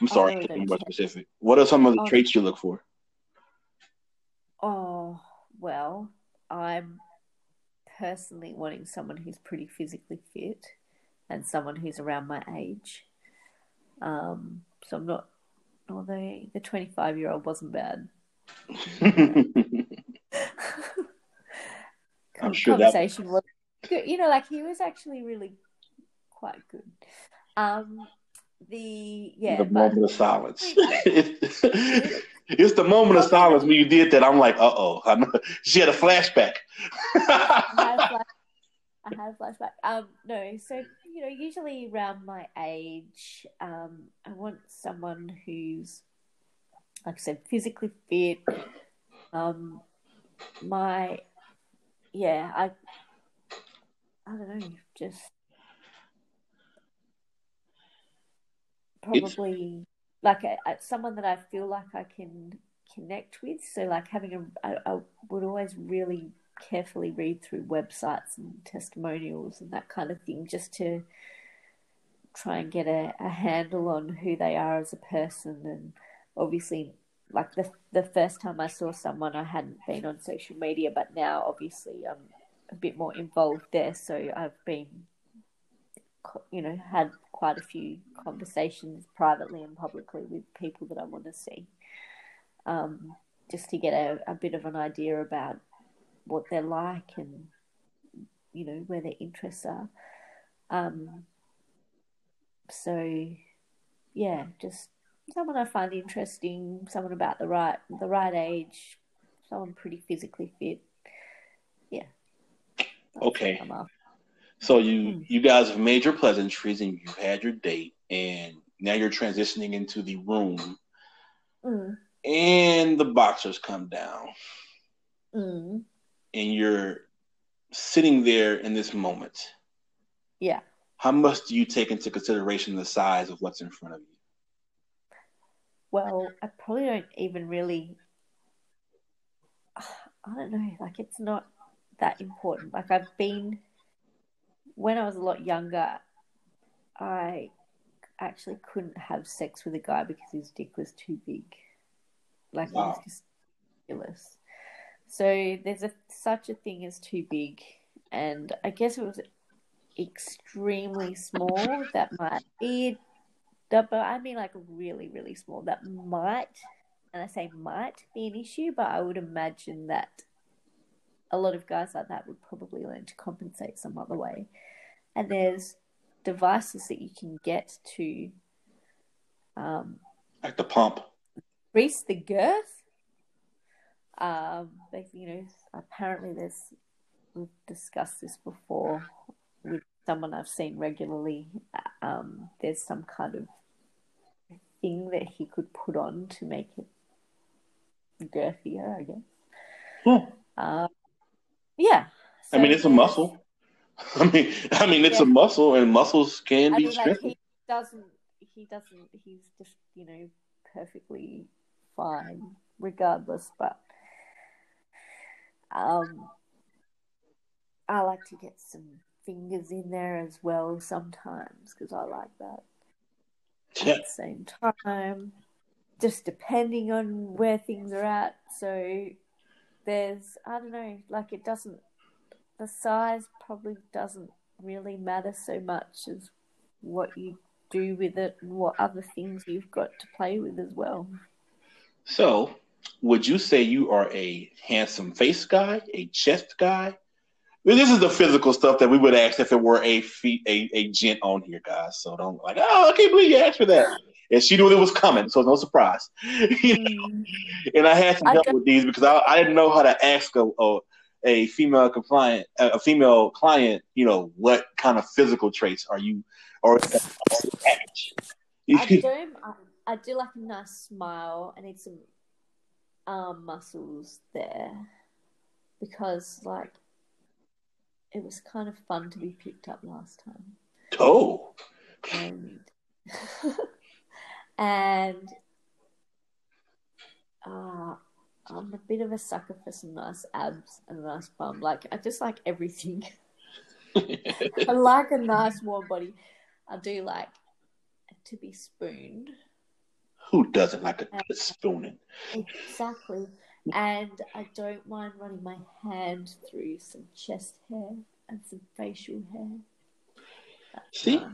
I'm oh, sorry, Oh, I can't be more specific. What are some of the Oh. traits you look for? oh well, I'm personally wanting someone who's pretty physically fit and someone who's around my age. Um, so I'm not. Although the 25 year old wasn't bad. I'm sure that- conversation was good. You know, like he was actually really quite good. Um, the yeah, the but moment of silence. it's the moment of silence when you did that. I'm like, uh oh. She had a flashback. I had a flash- I had a flashback. Um, no, so you know, usually around my age, um, I want someone who's, like I said, physically fit. Um, my, yeah, I, I don't know, just It's- probably like a, a, someone that I feel like I can connect with. So, like having a, I, I would always really carefully read through websites and testimonials and that kind of thing just to try and get a, a handle on who they are as a person. And obviously like the the first time I saw someone I hadn't been on social media but now obviously I'm a bit more involved there. So I've been you know had quite a few conversations privately and publicly with people that I want to see um, just to get a, a bit of an idea about what they're like and you know where their interests are. Um, so yeah just someone I find interesting someone about the right the right age someone pretty physically fit. Yeah. Okay. what I'm after. So you Hmm. you guys have made your pleasantries and you've had your date, and now you're transitioning into the room, Mm, and the boxers come down, mm, and you're sitting there in this moment. yeah How much do you take into consideration the size of what's in front of you? Well, I probably don't even really. I don't know. Like, it's not that important. Like, I've been. When I was a lot younger, I actually couldn't have sex with a guy because his dick was too big. Like, it was Wow. just ridiculous. So, there's a such a thing as too big. And I guess it was extremely small that might be but I mean like really, really small. That might, and I say might be an issue, but I would imagine that a lot of guys like that would probably learn to compensate some other way. And there's devices that you can get to um, Like the pump. increase the girth. Um, you know, apparently there's we've discussed this before with someone I've seen regularly. Um, there's some kind of thing that he could put on to make it girthier, I guess. Yeah. Um, yeah. I mean, it's a muscle. I mean, I mean, it's a muscle, and muscles can I be mean, like he doesn't. He doesn't. He's just you know perfectly fine, regardless. But um, I like to get some fingers in there as well sometimes because I like that. Yeah. At the same time, just depending on where things are at. So there's, I don't know, like it doesn't. The size probably doesn't really matter so much as what you do with it and what other things you've got to play with as well. So, would you say you are a handsome face guy, a chest guy? This is the physical stuff that we would ask if it were a fe- a, a gent on here, guys. So don't like, oh, I can't believe you asked for that. And she knew it was coming, so no surprise. You know? Mm, and I had some I help with these because I, I didn't know how to ask a, a, a female compliant, a female client, you know, what kind of physical traits are you, or package. I do. I, I do like a nice smile. I need some arm muscles there because, like, it was kind of fun to be picked up last time. oh, and and uh, I'm a bit of a sucker for some nice abs and a nice bum. Like I just like everything. I like a nice warm body. I do like to be spooned. Who doesn't like a good spooning? Exactly. And I don't mind running my hand through some chest hair and some facial hair. See? Uh,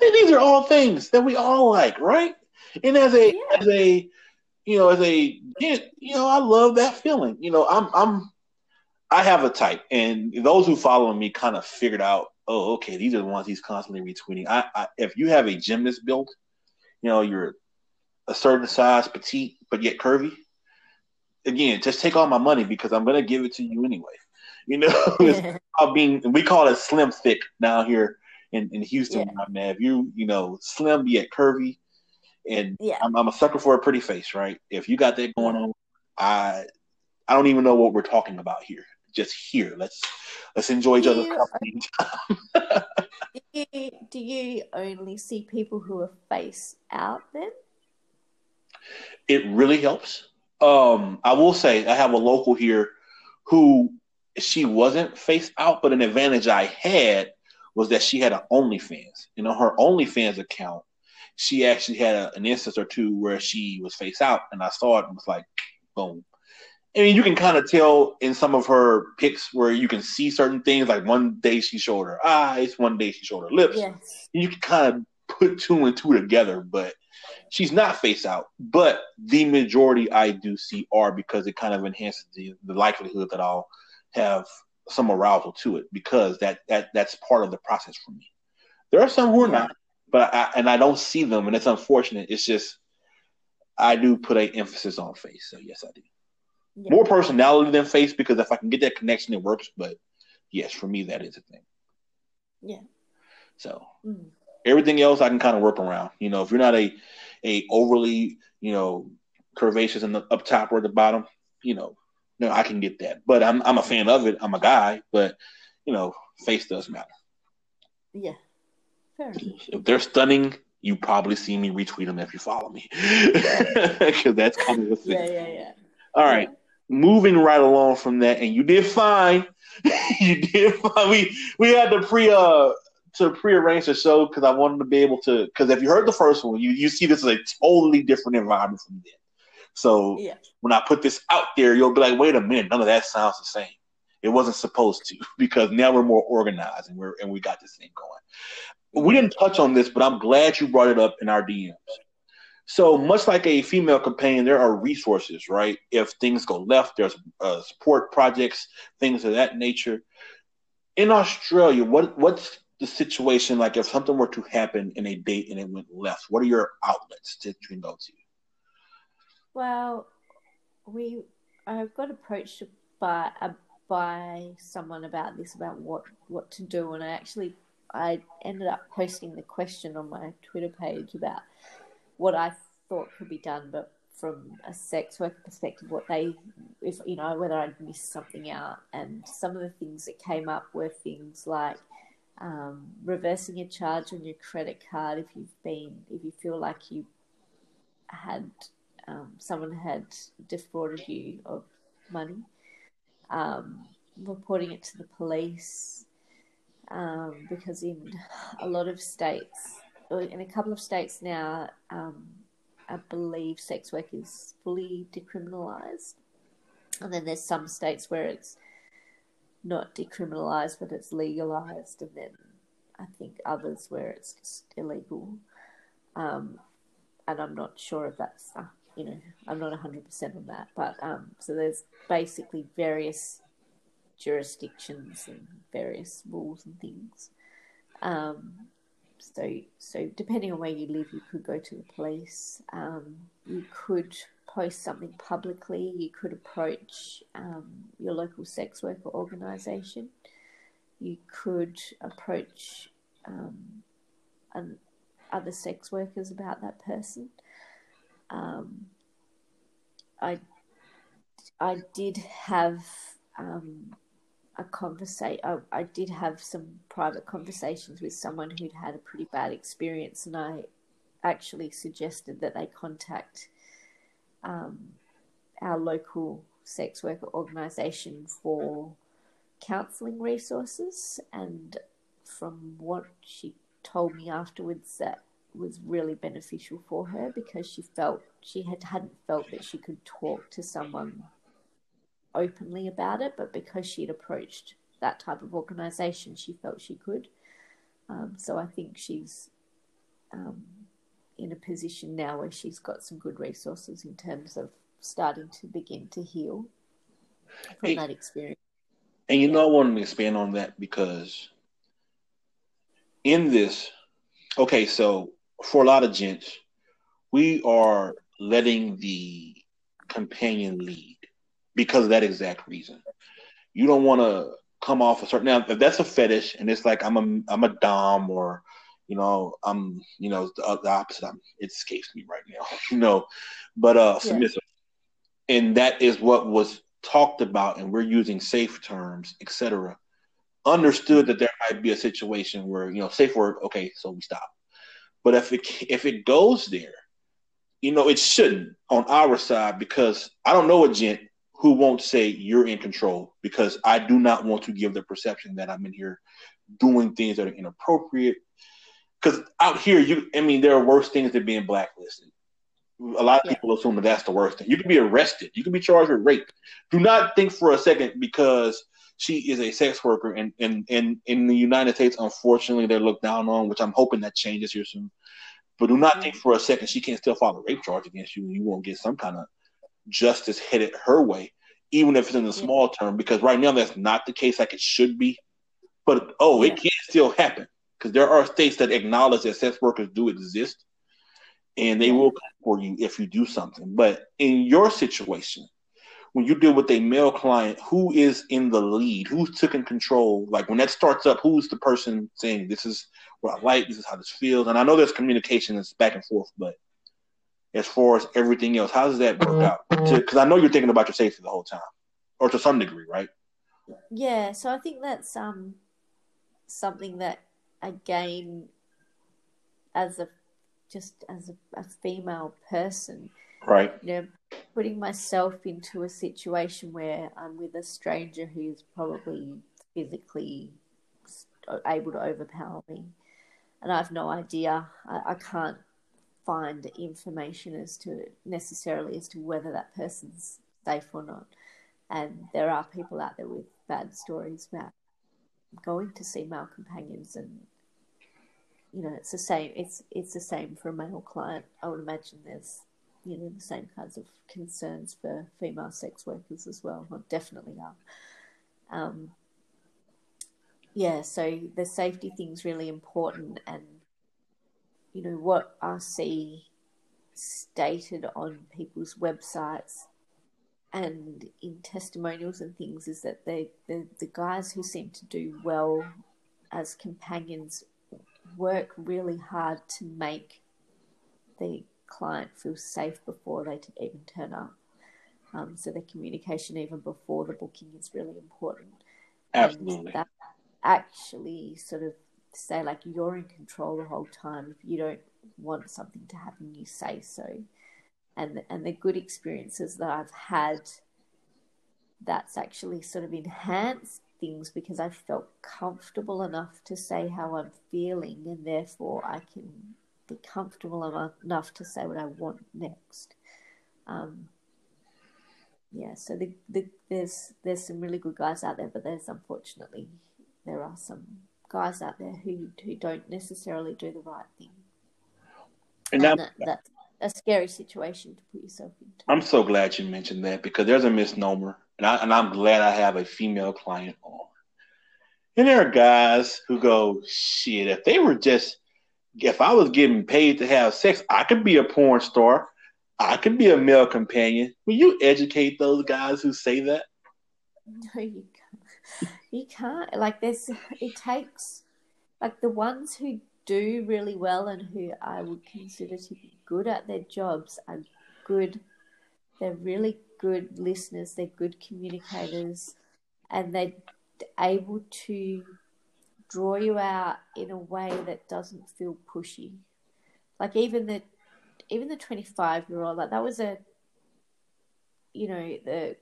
And these are all things that we all like, right? And as a Yeah. as a you know, as a you know, I love that feeling. You know, I'm I'm I have a type, and those who follow me kind of figured out, oh, okay, these are the ones he's constantly retweeting. I, I if you have a gymnast build, you know, you're a certain size, petite, but yet curvy. Again, just take all my money because I'm gonna give it to you anyway. You know, being we call it slim thick down here in, in Houston, Yeah. where If you you know slim yet curvy, and yeah. I'm, I'm a sucker for a pretty face, right? If you got that going on, I I don't even know what we're talking about here. Just here, let's let's enjoy each other's company. Do you, do you only see people who are face out then? It really helps. Um, I will say I have a local here who she wasn't face out, but an advantage I had was that she had an OnlyFans. You know, her OnlyFans account, she actually had a, an instance or two where she was face out, and I saw it and was like, boom. I mean, you can kind of tell in some of her pics where you can see certain things. Like one day she showed her eyes, one day she showed her lips Yes. you can kind of put two and two together, but she's not face out. But the majority I do see are because it kind of enhances the, the likelihood that I'll have some arousal to it because that, that that's part of the process for me. There are some who are not, but I, and I don't see them, and it's unfortunate. It's just I do put a emphasis on face, so yes, I do. Yeah. More personality than face because if I can get that connection, it works. But yes, for me, that is a thing. Yeah. So Mm. everything else I can kind of work around. You know, if you're not a a overly you know curvaceous in the up top or the bottom, you know, no, I can get that. But I'm I'm a fan of it. I'm a guy, but you know, face does matter. Yeah. Fair. If they're stunning, you probably see me retweet them if you follow me, because that's kind of the thing. Yeah, yeah, yeah. All right, moving right along from that, and you did fine. you did fine. We we had the pre uh to prearrange the show because I wanted to be able to. Because if you heard the first one, you you see this is a totally different environment from then. So Yeah. when I put this out there, you'll be like, wait a minute, none of that sounds the same. It wasn't supposed to because now we're more organized and we're and we got this thing going. We didn't touch on this, but I'm glad you brought it up in our DMs. So much like a female companion, there are resources, right? If things go left, there's uh, support projects, things of that nature. In Australia, what what's the situation like if something were to happen in a date and it went left? What are your outlets that you go to? Well, we I got approached by uh, by someone about this about what what to do, and I actually I ended up posting the question on my Twitter page about what I thought could be done, but from a sex worker perspective, what they, if you know, whether I'd missed something out. And some of the things that came up were things like um, reversing a charge on your credit card if you've been, if you feel like you had um, someone had defrauded you of money, um, reporting it to the police, um, because in a lot of states, in a couple of states now, um, I believe sex work is fully decriminalised, and then there's some states where it's not decriminalised but it's legalised, and then I think others where it's just illegal. Um, and I'm not sure if that's uh, you know I'm not 100 percent on that, but um, so there's basically various jurisdictions and various rules and things. Um, so, so depending on where you live, you could go to the police. Um, you could post something publicly. You could approach um, your local sex worker organisation. You could approach um, an, other sex workers about that person. Um, I I did have um, a conversation. I, I did have some private conversations with someone who'd had a pretty bad experience, and I actually suggested that they contact um, our local sex worker organisation for counselling resources. And from what she told me afterwards, that was really beneficial for her because she felt she had hadn't felt that she could talk to someone openly about it, but because she'd approached that type of organization, she felt she could. Um, so I think she's um, in a position now where she's got some good resources in terms of starting to begin to heal from hey, that experience. And you yeah. know, I want to expand on that because in this, okay, so for a lot of gents, we are letting the companion lead because of that exact reason. You don't want to come off a certain now if that's a fetish and it's like I'm a I'm a dom or you know I'm you know the, the opposite. I'm, it escapes me right now, you know, but uh submissive, yeah. and that is what was talked about, and we're using safe terms, etc. Understood that there might be a situation where you know safe word. Okay, so we stop. But if it if it goes there, you know, it shouldn't on our side because I don't know a gent who won't say you're in control because I do not want to give the perception that I'm in here doing things that are inappropriate. Because out here, you, I mean, there are worse things than being blacklisted. A lot of yeah. people assume that that's the worst thing. You can be arrested. You can be charged with rape. Do not think for a second because she is a sex worker and in, in, in the United States, unfortunately, they're looked down on, which I'm hoping that changes here soon. But do not think mm-hmm. for a second she can't still file a rape charge against you and you won't get some kind of justice headed her way, even if it's in the small term, because right now that's not the case like it should be. But oh, yeah. it can still happen because there are states that acknowledge that sex workers do exist and they will come for you if you do something. But in your situation, when you deal with a male client, who is in the lead? Who's taking control? Like when that starts up, who's the person saying, This is what I like, this is how this feels? And I know there's communication that's back and forth, but as far as everything else? How does that work out? Because I know you're thinking about your safety the whole time, or to some degree, right? Yeah. So I think that's um something that again, as a just as a, a female person, right? You know, putting myself into a situation where I'm with a stranger who's probably physically able to overpower me, and I have no idea. I, I can't find information as to necessarily as to whether that person's safe or not. And there are people out there with bad stories about going to see male companions and you know it's the same it's it's the same for a male client. I would imagine there's you know the same kinds of concerns for female sex workers as well. Or definitely are. Um, yeah so the safety thing's really important and you know, what I see stated on people's websites and in testimonials and things is that they the, the guys who seem to do well as companions work really hard to make the client feel safe before they even turn up. Um, so the communication even before the booking is really important. Absolutely. And that actually sort of say like you're in control the whole time. If you don't want something to happen, you say so. And and the good experiences that I've had, that's actually sort of enhanced things because I felt comfortable enough to say how I'm feeling, and therefore I can be comfortable enough to say what I want next. Um, yeah, so the, the, there's there's some really good guys out there, but there's unfortunately there are some guys out there who who don't necessarily do the right thing, and, and that, that's a scary situation to put yourself into. I'm so glad you mentioned that because there's a misnomer, and I and I'm glad I have a female client on. And there are guys who go, shit, if they were just, if I was getting paid to have sex, I could be a porn star. I could be a male companion. Will you educate those guys who say that? No, you can't. You can't. Like, there's, it takes, like, the ones who do really well and who I would consider to be good at their jobs are good. They're really good listeners. They're good communicators, and they're able to draw you out in a way that doesn't feel pushy. Like even the even the twenty five year old, like that was a you know, the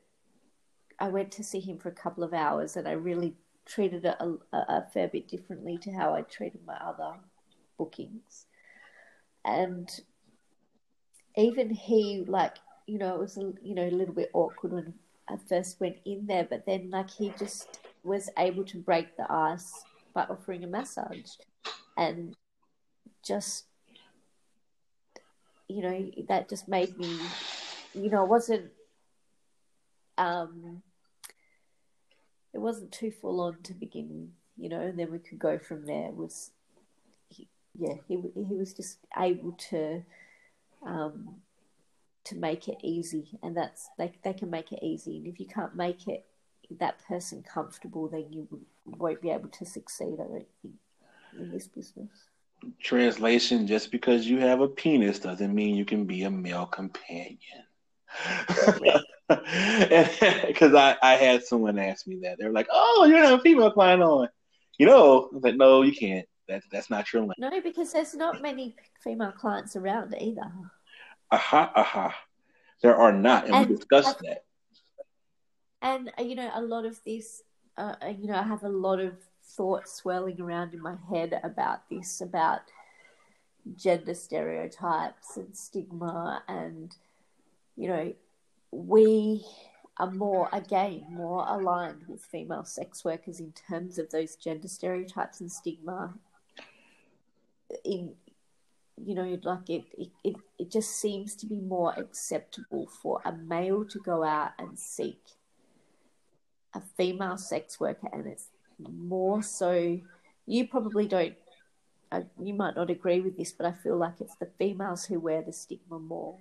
I went to see him for a couple of hours and I really treated it a, a fair bit differently to how I treated my other bookings. And even he like, you know, it was you know, a little bit awkward when I first went in there, but then like he just was able to break the ice by offering a massage and just you know that just made me you know it wasn't um it wasn't too full on to begin with you know and then we could go from there. It was he, yeah he he was just able to um to make it easy and that's they they can make it easy and if you can't make it that person comfortable, then you won't be able to succeed. I don't think in this business. Translation: Just because you have a penis doesn't mean you can be a male companion. Because I, I had someone ask me that. They were like, "Oh, you're not a female client on." You know, I was like, "No, you can't. That's that's not your lane." No, because there's not many female clients around either. Aha, aha. There are not, and, and we discussed that and uh, you know a lot of this uh, uh, you know i have a lot of thoughts swirling around in my head about this about gender stereotypes and stigma and you know we are more again more aligned with female sex workers in terms of those gender stereotypes and stigma in you know like it, it it just seems to be more acceptable for a male to go out and seek a female sex worker, and it's more so. You probably don't. Uh, you might not agree with this, but I feel like it's the females who wear the stigma more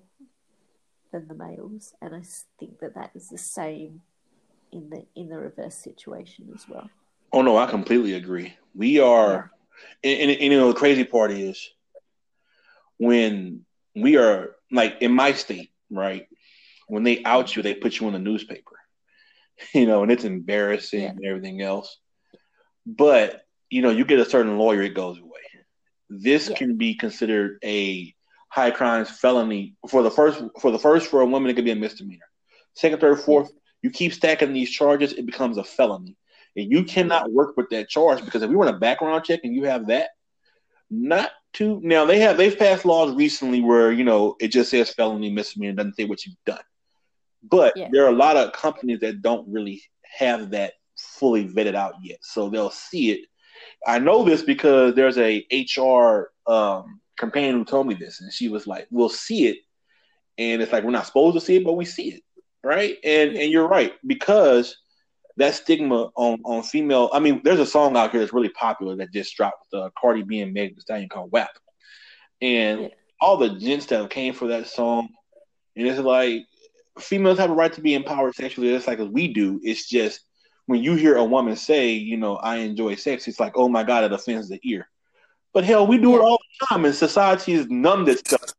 than the males, and I think that that is the same in the in the reverse situation as well. Oh no, I completely agree. We are, yeah. and, and, and you know the crazy part is when we are like in my state, right? When they out you, they put you in the newspaper. you know, and it's embarrassing yeah. and everything else. But you know, you get a certain lawyer, it goes away. This yeah. can be considered a high crimes felony for the first for the first for a woman it could be a misdemeanor. Second, third, fourth, yeah. you keep stacking these charges, it becomes a felony. And you cannot work with that charge because if we run a background check and you have that, not too now they have they've passed laws recently where you know it just says felony misdemeanor doesn't say what you've done. But yeah. there are a lot of companies that don't really have that fully vetted out yet. So they'll see it. I know this because there's a HR um, companion who told me this, and she was like, "We'll see it," and it's like we're not supposed to see it, but we see it, right? And and you're right because that stigma on on female. I mean, there's a song out here that's really popular that just dropped with uh, Cardi B and Meg Thee Stallion called WAP, and yeah. all the gents that came for that song, and it's like females have a right to be empowered sexually just like as we do. It's just when you hear a woman say, you know, I enjoy sex, it's like, oh my God, it offends the ear. But hell, we do yeah. it all the time, and society is numbed itself.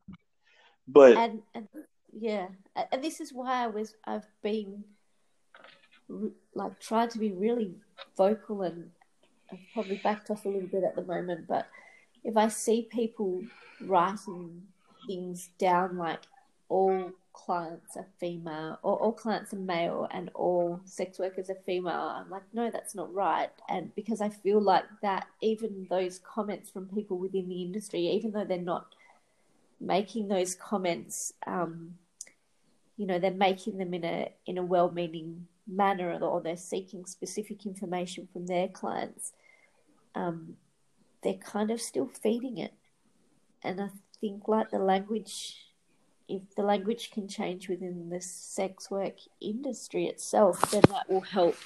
But and, and yeah, and this is why I was I've been like trying to be really vocal and I've probably backed off a little bit at the moment, but if I see people writing things down like all clients are female or all clients are male and all sex workers are female, I'm like, no, that's not right. And because I feel like that even those comments from people within the industry, even though they're not making those comments, um, you know, they're making them in a in a well meaning manner or they're seeking specific information from their clients um, they're kind of still feeding it. And I think, like the language, if the language can change within the sex work industry itself, then that will help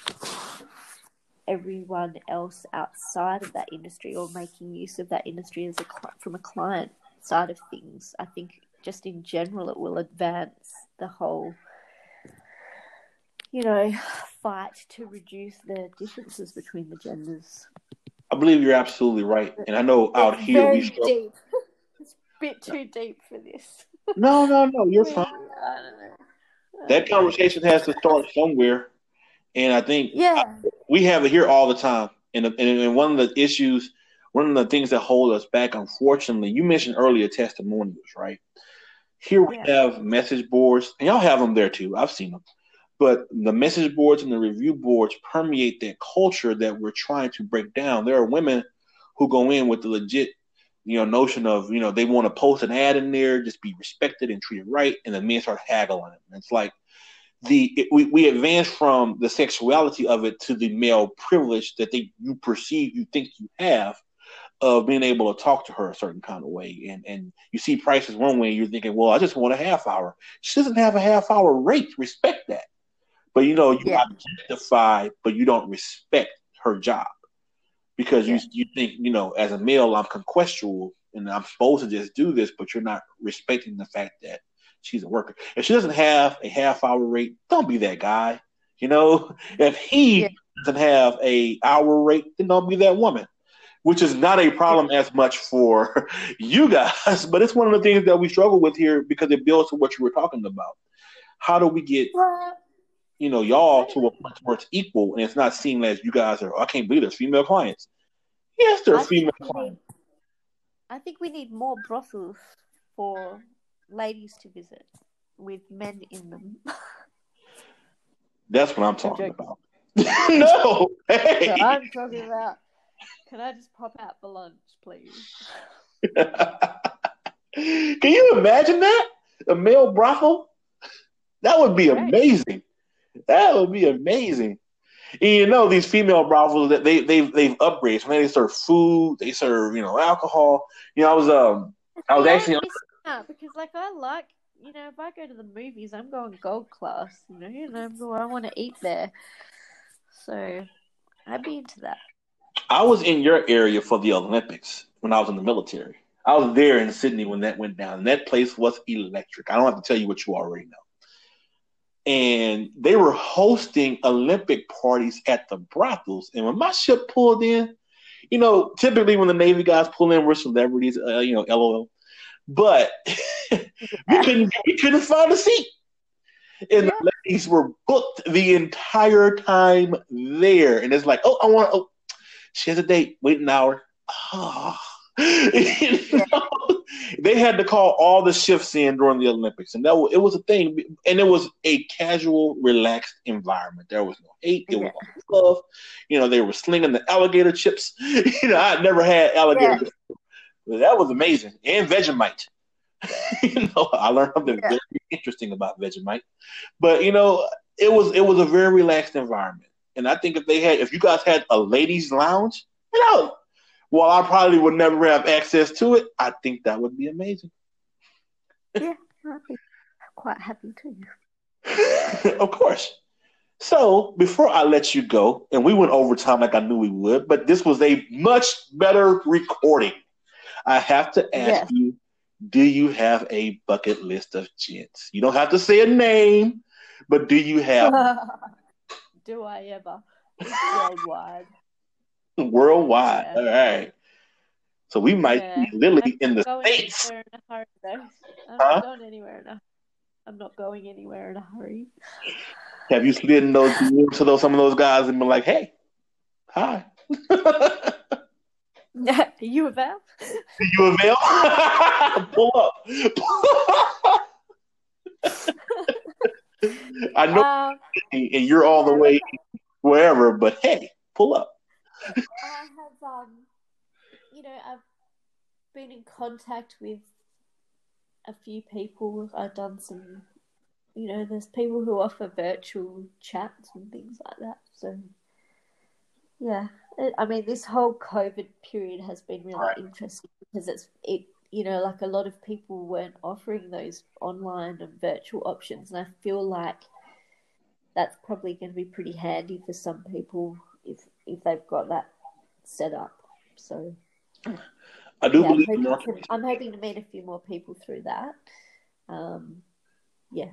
everyone else outside of that industry or making use of that industry as a from a client side of things. I think just in general, it will advance the whole you know, fight to reduce the differences between the genders. I believe you're absolutely right, and I know out it's here we struggle. Deep. It's a bit too deep for this. No, no, no, you're fine. I don't know. That conversation has to start somewhere, and I think yeah, I, we have it here all the time. And, and, and one of the issues, one of the things that hold us back, unfortunately, you mentioned earlier testimonials, right? Here we yeah. have message boards, and y'all have them there too. I've seen them. But the message boards and the review boards permeate that culture that we're trying to break down. There are women who go in with the legit, you know, notion of, you know, they want to post an ad in there, just be respected and treated right, and the men start haggling. It's like the it, we, we advance from the sexuality of it to the male privilege that they you perceive you think you have of being able to talk to her a certain kind of way. And and you see prices one way, you're thinking, well, I just want a half hour. She doesn't have a half hour rate. Respect that. But you know, you yeah. objectify, but you don't respect her job because yeah. you you think you know, as a male, I'm conquestual and I'm supposed to just do this, but you're not respecting the fact that she's a worker. If she doesn't have a half hour rate, don't be that guy. You know, if he yeah. doesn't have a hour rate, then don't be that woman. Which is not a problem as much for you guys, but it's one of the things that we struggle with here because it builds to what you were talking about. How do we get you know, y'all to a point where it's equal and it's not seen as you guys are, oh, I can't believe there's female clients. Yes, there are female clients. Need, I think we need more brothels for ladies to visit with men in them. That's what I'm talking about. no, hey. So I'm talking about. Can I just pop out for lunch, please? Can you imagine that? A male brothel? That would be amazing. That would be amazing. And you know these female brothels that they they've they've upgraded. So they serve food, they serve you know alcohol. You know I was um I was actually on... because like I like you know if I go to the movies I'm going gold class. You know you know I want to eat there, so I'd be into that. I was in your area for the Olympics when I was in the military. I was there in Sydney when that went down. And that place was electric. I don't have to tell you what you already know and they were hosting Olympic parties at the brothels. And when my ship pulled in, you know, typically when the Navy guys pull in, we're celebrities, uh, you know, LOL. But we couldn't we couldn't find a seat, and yeah. the ladies were booked the entire time there. And it's like, oh, I want. Oh, she has a date. Wait an hour. Oh. you know? They had to call all the shifts in during the Olympics, and that was, it was a thing, and it was a casual, relaxed environment. There was no hate, there yeah. was love. You know, they were slinging the alligator chips. you know, I never had alligator. Yeah. That was amazing, and Vegemite. you know, I learned something yeah. very interesting about Vegemite. But you know, it was it was a very relaxed environment, and I think if they had, if you guys had a ladies' lounge, you know, while I probably would never have access to it, I think that would be amazing. yeah, I'd be quite happy too. of course. So before I let you go, and we went over time like I knew we would, but this was a much better recording. I have to ask yes. you, do you have a bucket list of gents? You don't have to say a name, but do you have? do I ever? worldwide. Worldwide. Yeah. All right. So we might Yeah. see Lily in the States. in. I'm Huh? not going anywhere in a. I'm not going anywhere in a hurry. Have you slid in those to those some of those guys and been like, hey, hi. Are you? Do you avail? Pull up. I know Um, and you're all the way wherever, but hey, pull up. I have, um, you know, I've been in contact with a few people. I've done some, you know, there's people who offer virtual chats and things like that. So, yeah, I mean, this whole COVID period has been really Right. interesting because it's it. You know, like a lot of people weren't offering those online and virtual options, and I feel like that's probably going to be pretty handy for some people if if they've got that set up. So I do yeah, I'm hoping, to, I'm hoping to meet a few more people through that. Um, yeah,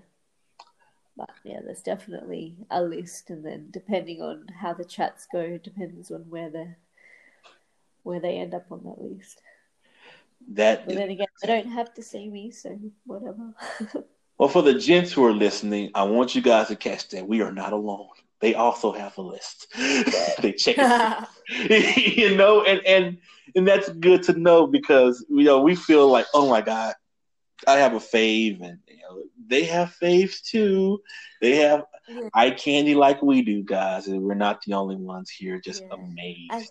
but yeah, there's definitely a list, and then depending on how the chats go, depends on where the where they end up on that list. That But then again, they don't have to see me, so whatever. well, for the gents who are listening, I want you guys to catch that we are not alone. They also have a list. they check it, you know, and and and that's good to know because you know we feel like, oh my god, I have a fave, and you know they have faves too. They have Yeah. eye candy like we do, guys, and we're not the only ones here. Just Yeah. amazed. And-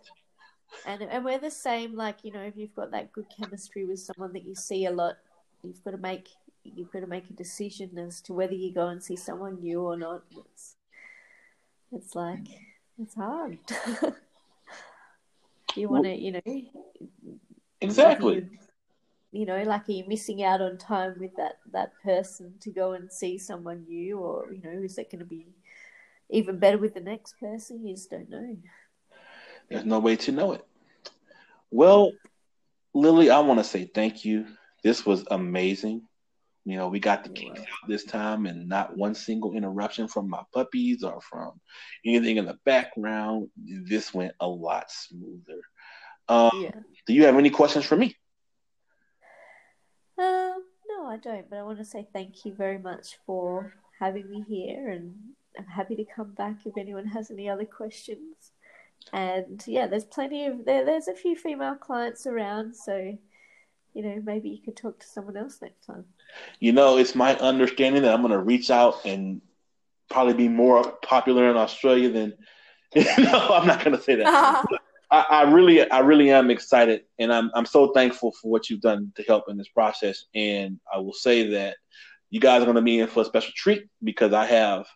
and and we're the same. Like you know, if you've got that good chemistry with someone that you see a lot, you've got to make you've got to make a decision as to whether you go and see someone new or not. It's it's like it's hard. you want to, you know, exactly. you, you know, like are you missing out on time with that that person to go and see someone new, or you know, is that going to be even better with the next person? You just don't know. There's no way to know it. Well, Lily, I want to say thank you. This was amazing. You know, we got the You're kinks out this time and not one single interruption from my puppies or from anything in the background. This went a lot smoother. Um, Yeah. do you have any questions for me? Um, no, I don't, but I want to say thank you very much for having me here, and I'm happy to come back if anyone has any other questions. And yeah, there's plenty of there. There's a few female clients around, so you know maybe you could talk to someone else next time. You know, it's my understanding that I'm going to reach out and probably be more popular in Australia than. no, I'm not going to say that. I, I really, I really am excited, and I'm I'm so thankful for what you've done to help in this process. And I will say that you guys are going to be in for a special treat because I have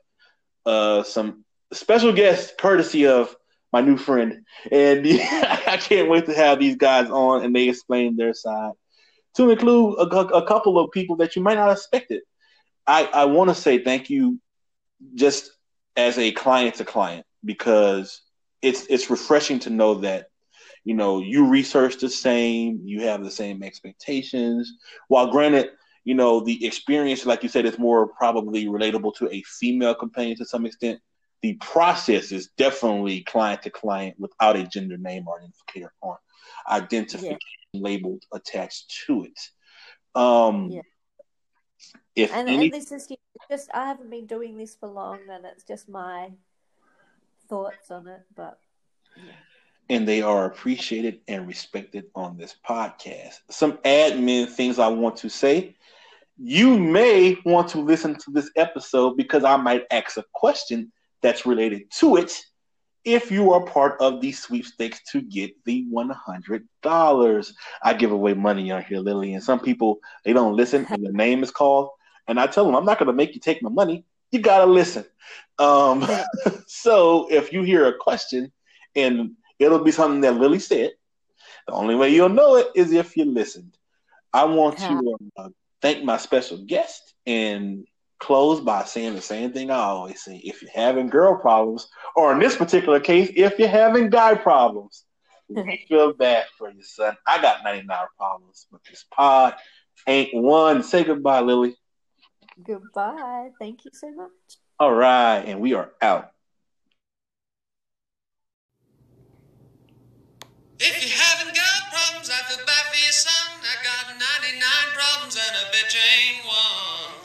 uh, some special guests courtesy of my new friend, and I can't wait to have these guys on and they explain their side to include a, a couple of people that you might not have expected. I I want to say thank you, just as a client to client because it's it's refreshing to know that you know you research the same you have the same expectations while granted you know the experience like you said is more probably relatable to a female companion to some extent the process is definitely client to client without a gender name or an identifier or identification labeled attached to it um Yeah. if And, any and this is just I haven't been doing this for long, and it's just my thoughts on it. But and they are appreciated and respected on this podcast. Some admin things I want to say. You may want to listen to this episode because I might ask a question that's related to it if you are part of the sweepstakes to get the $100. I give away money on here, Lily, and some people, they don't listen and the name is called. And I tell them, I'm not going to make you take my money. You got to listen. Um, so if you hear a question and it'll be something that Lily said. The only way you'll know it is if you listened. I want to uh, thank my special guest and close by saying the same thing I always say. If you're having girl problems, or in this particular case, if you're having guy problems, we feel bad for you, son. I got 99 problems, but this pod ain't one. Say goodbye, Lily. Goodbye. Thank you so much. All right, and we are out. If you're problems, I feel bad for your son. I got 99 problems, and I bet you ain't one.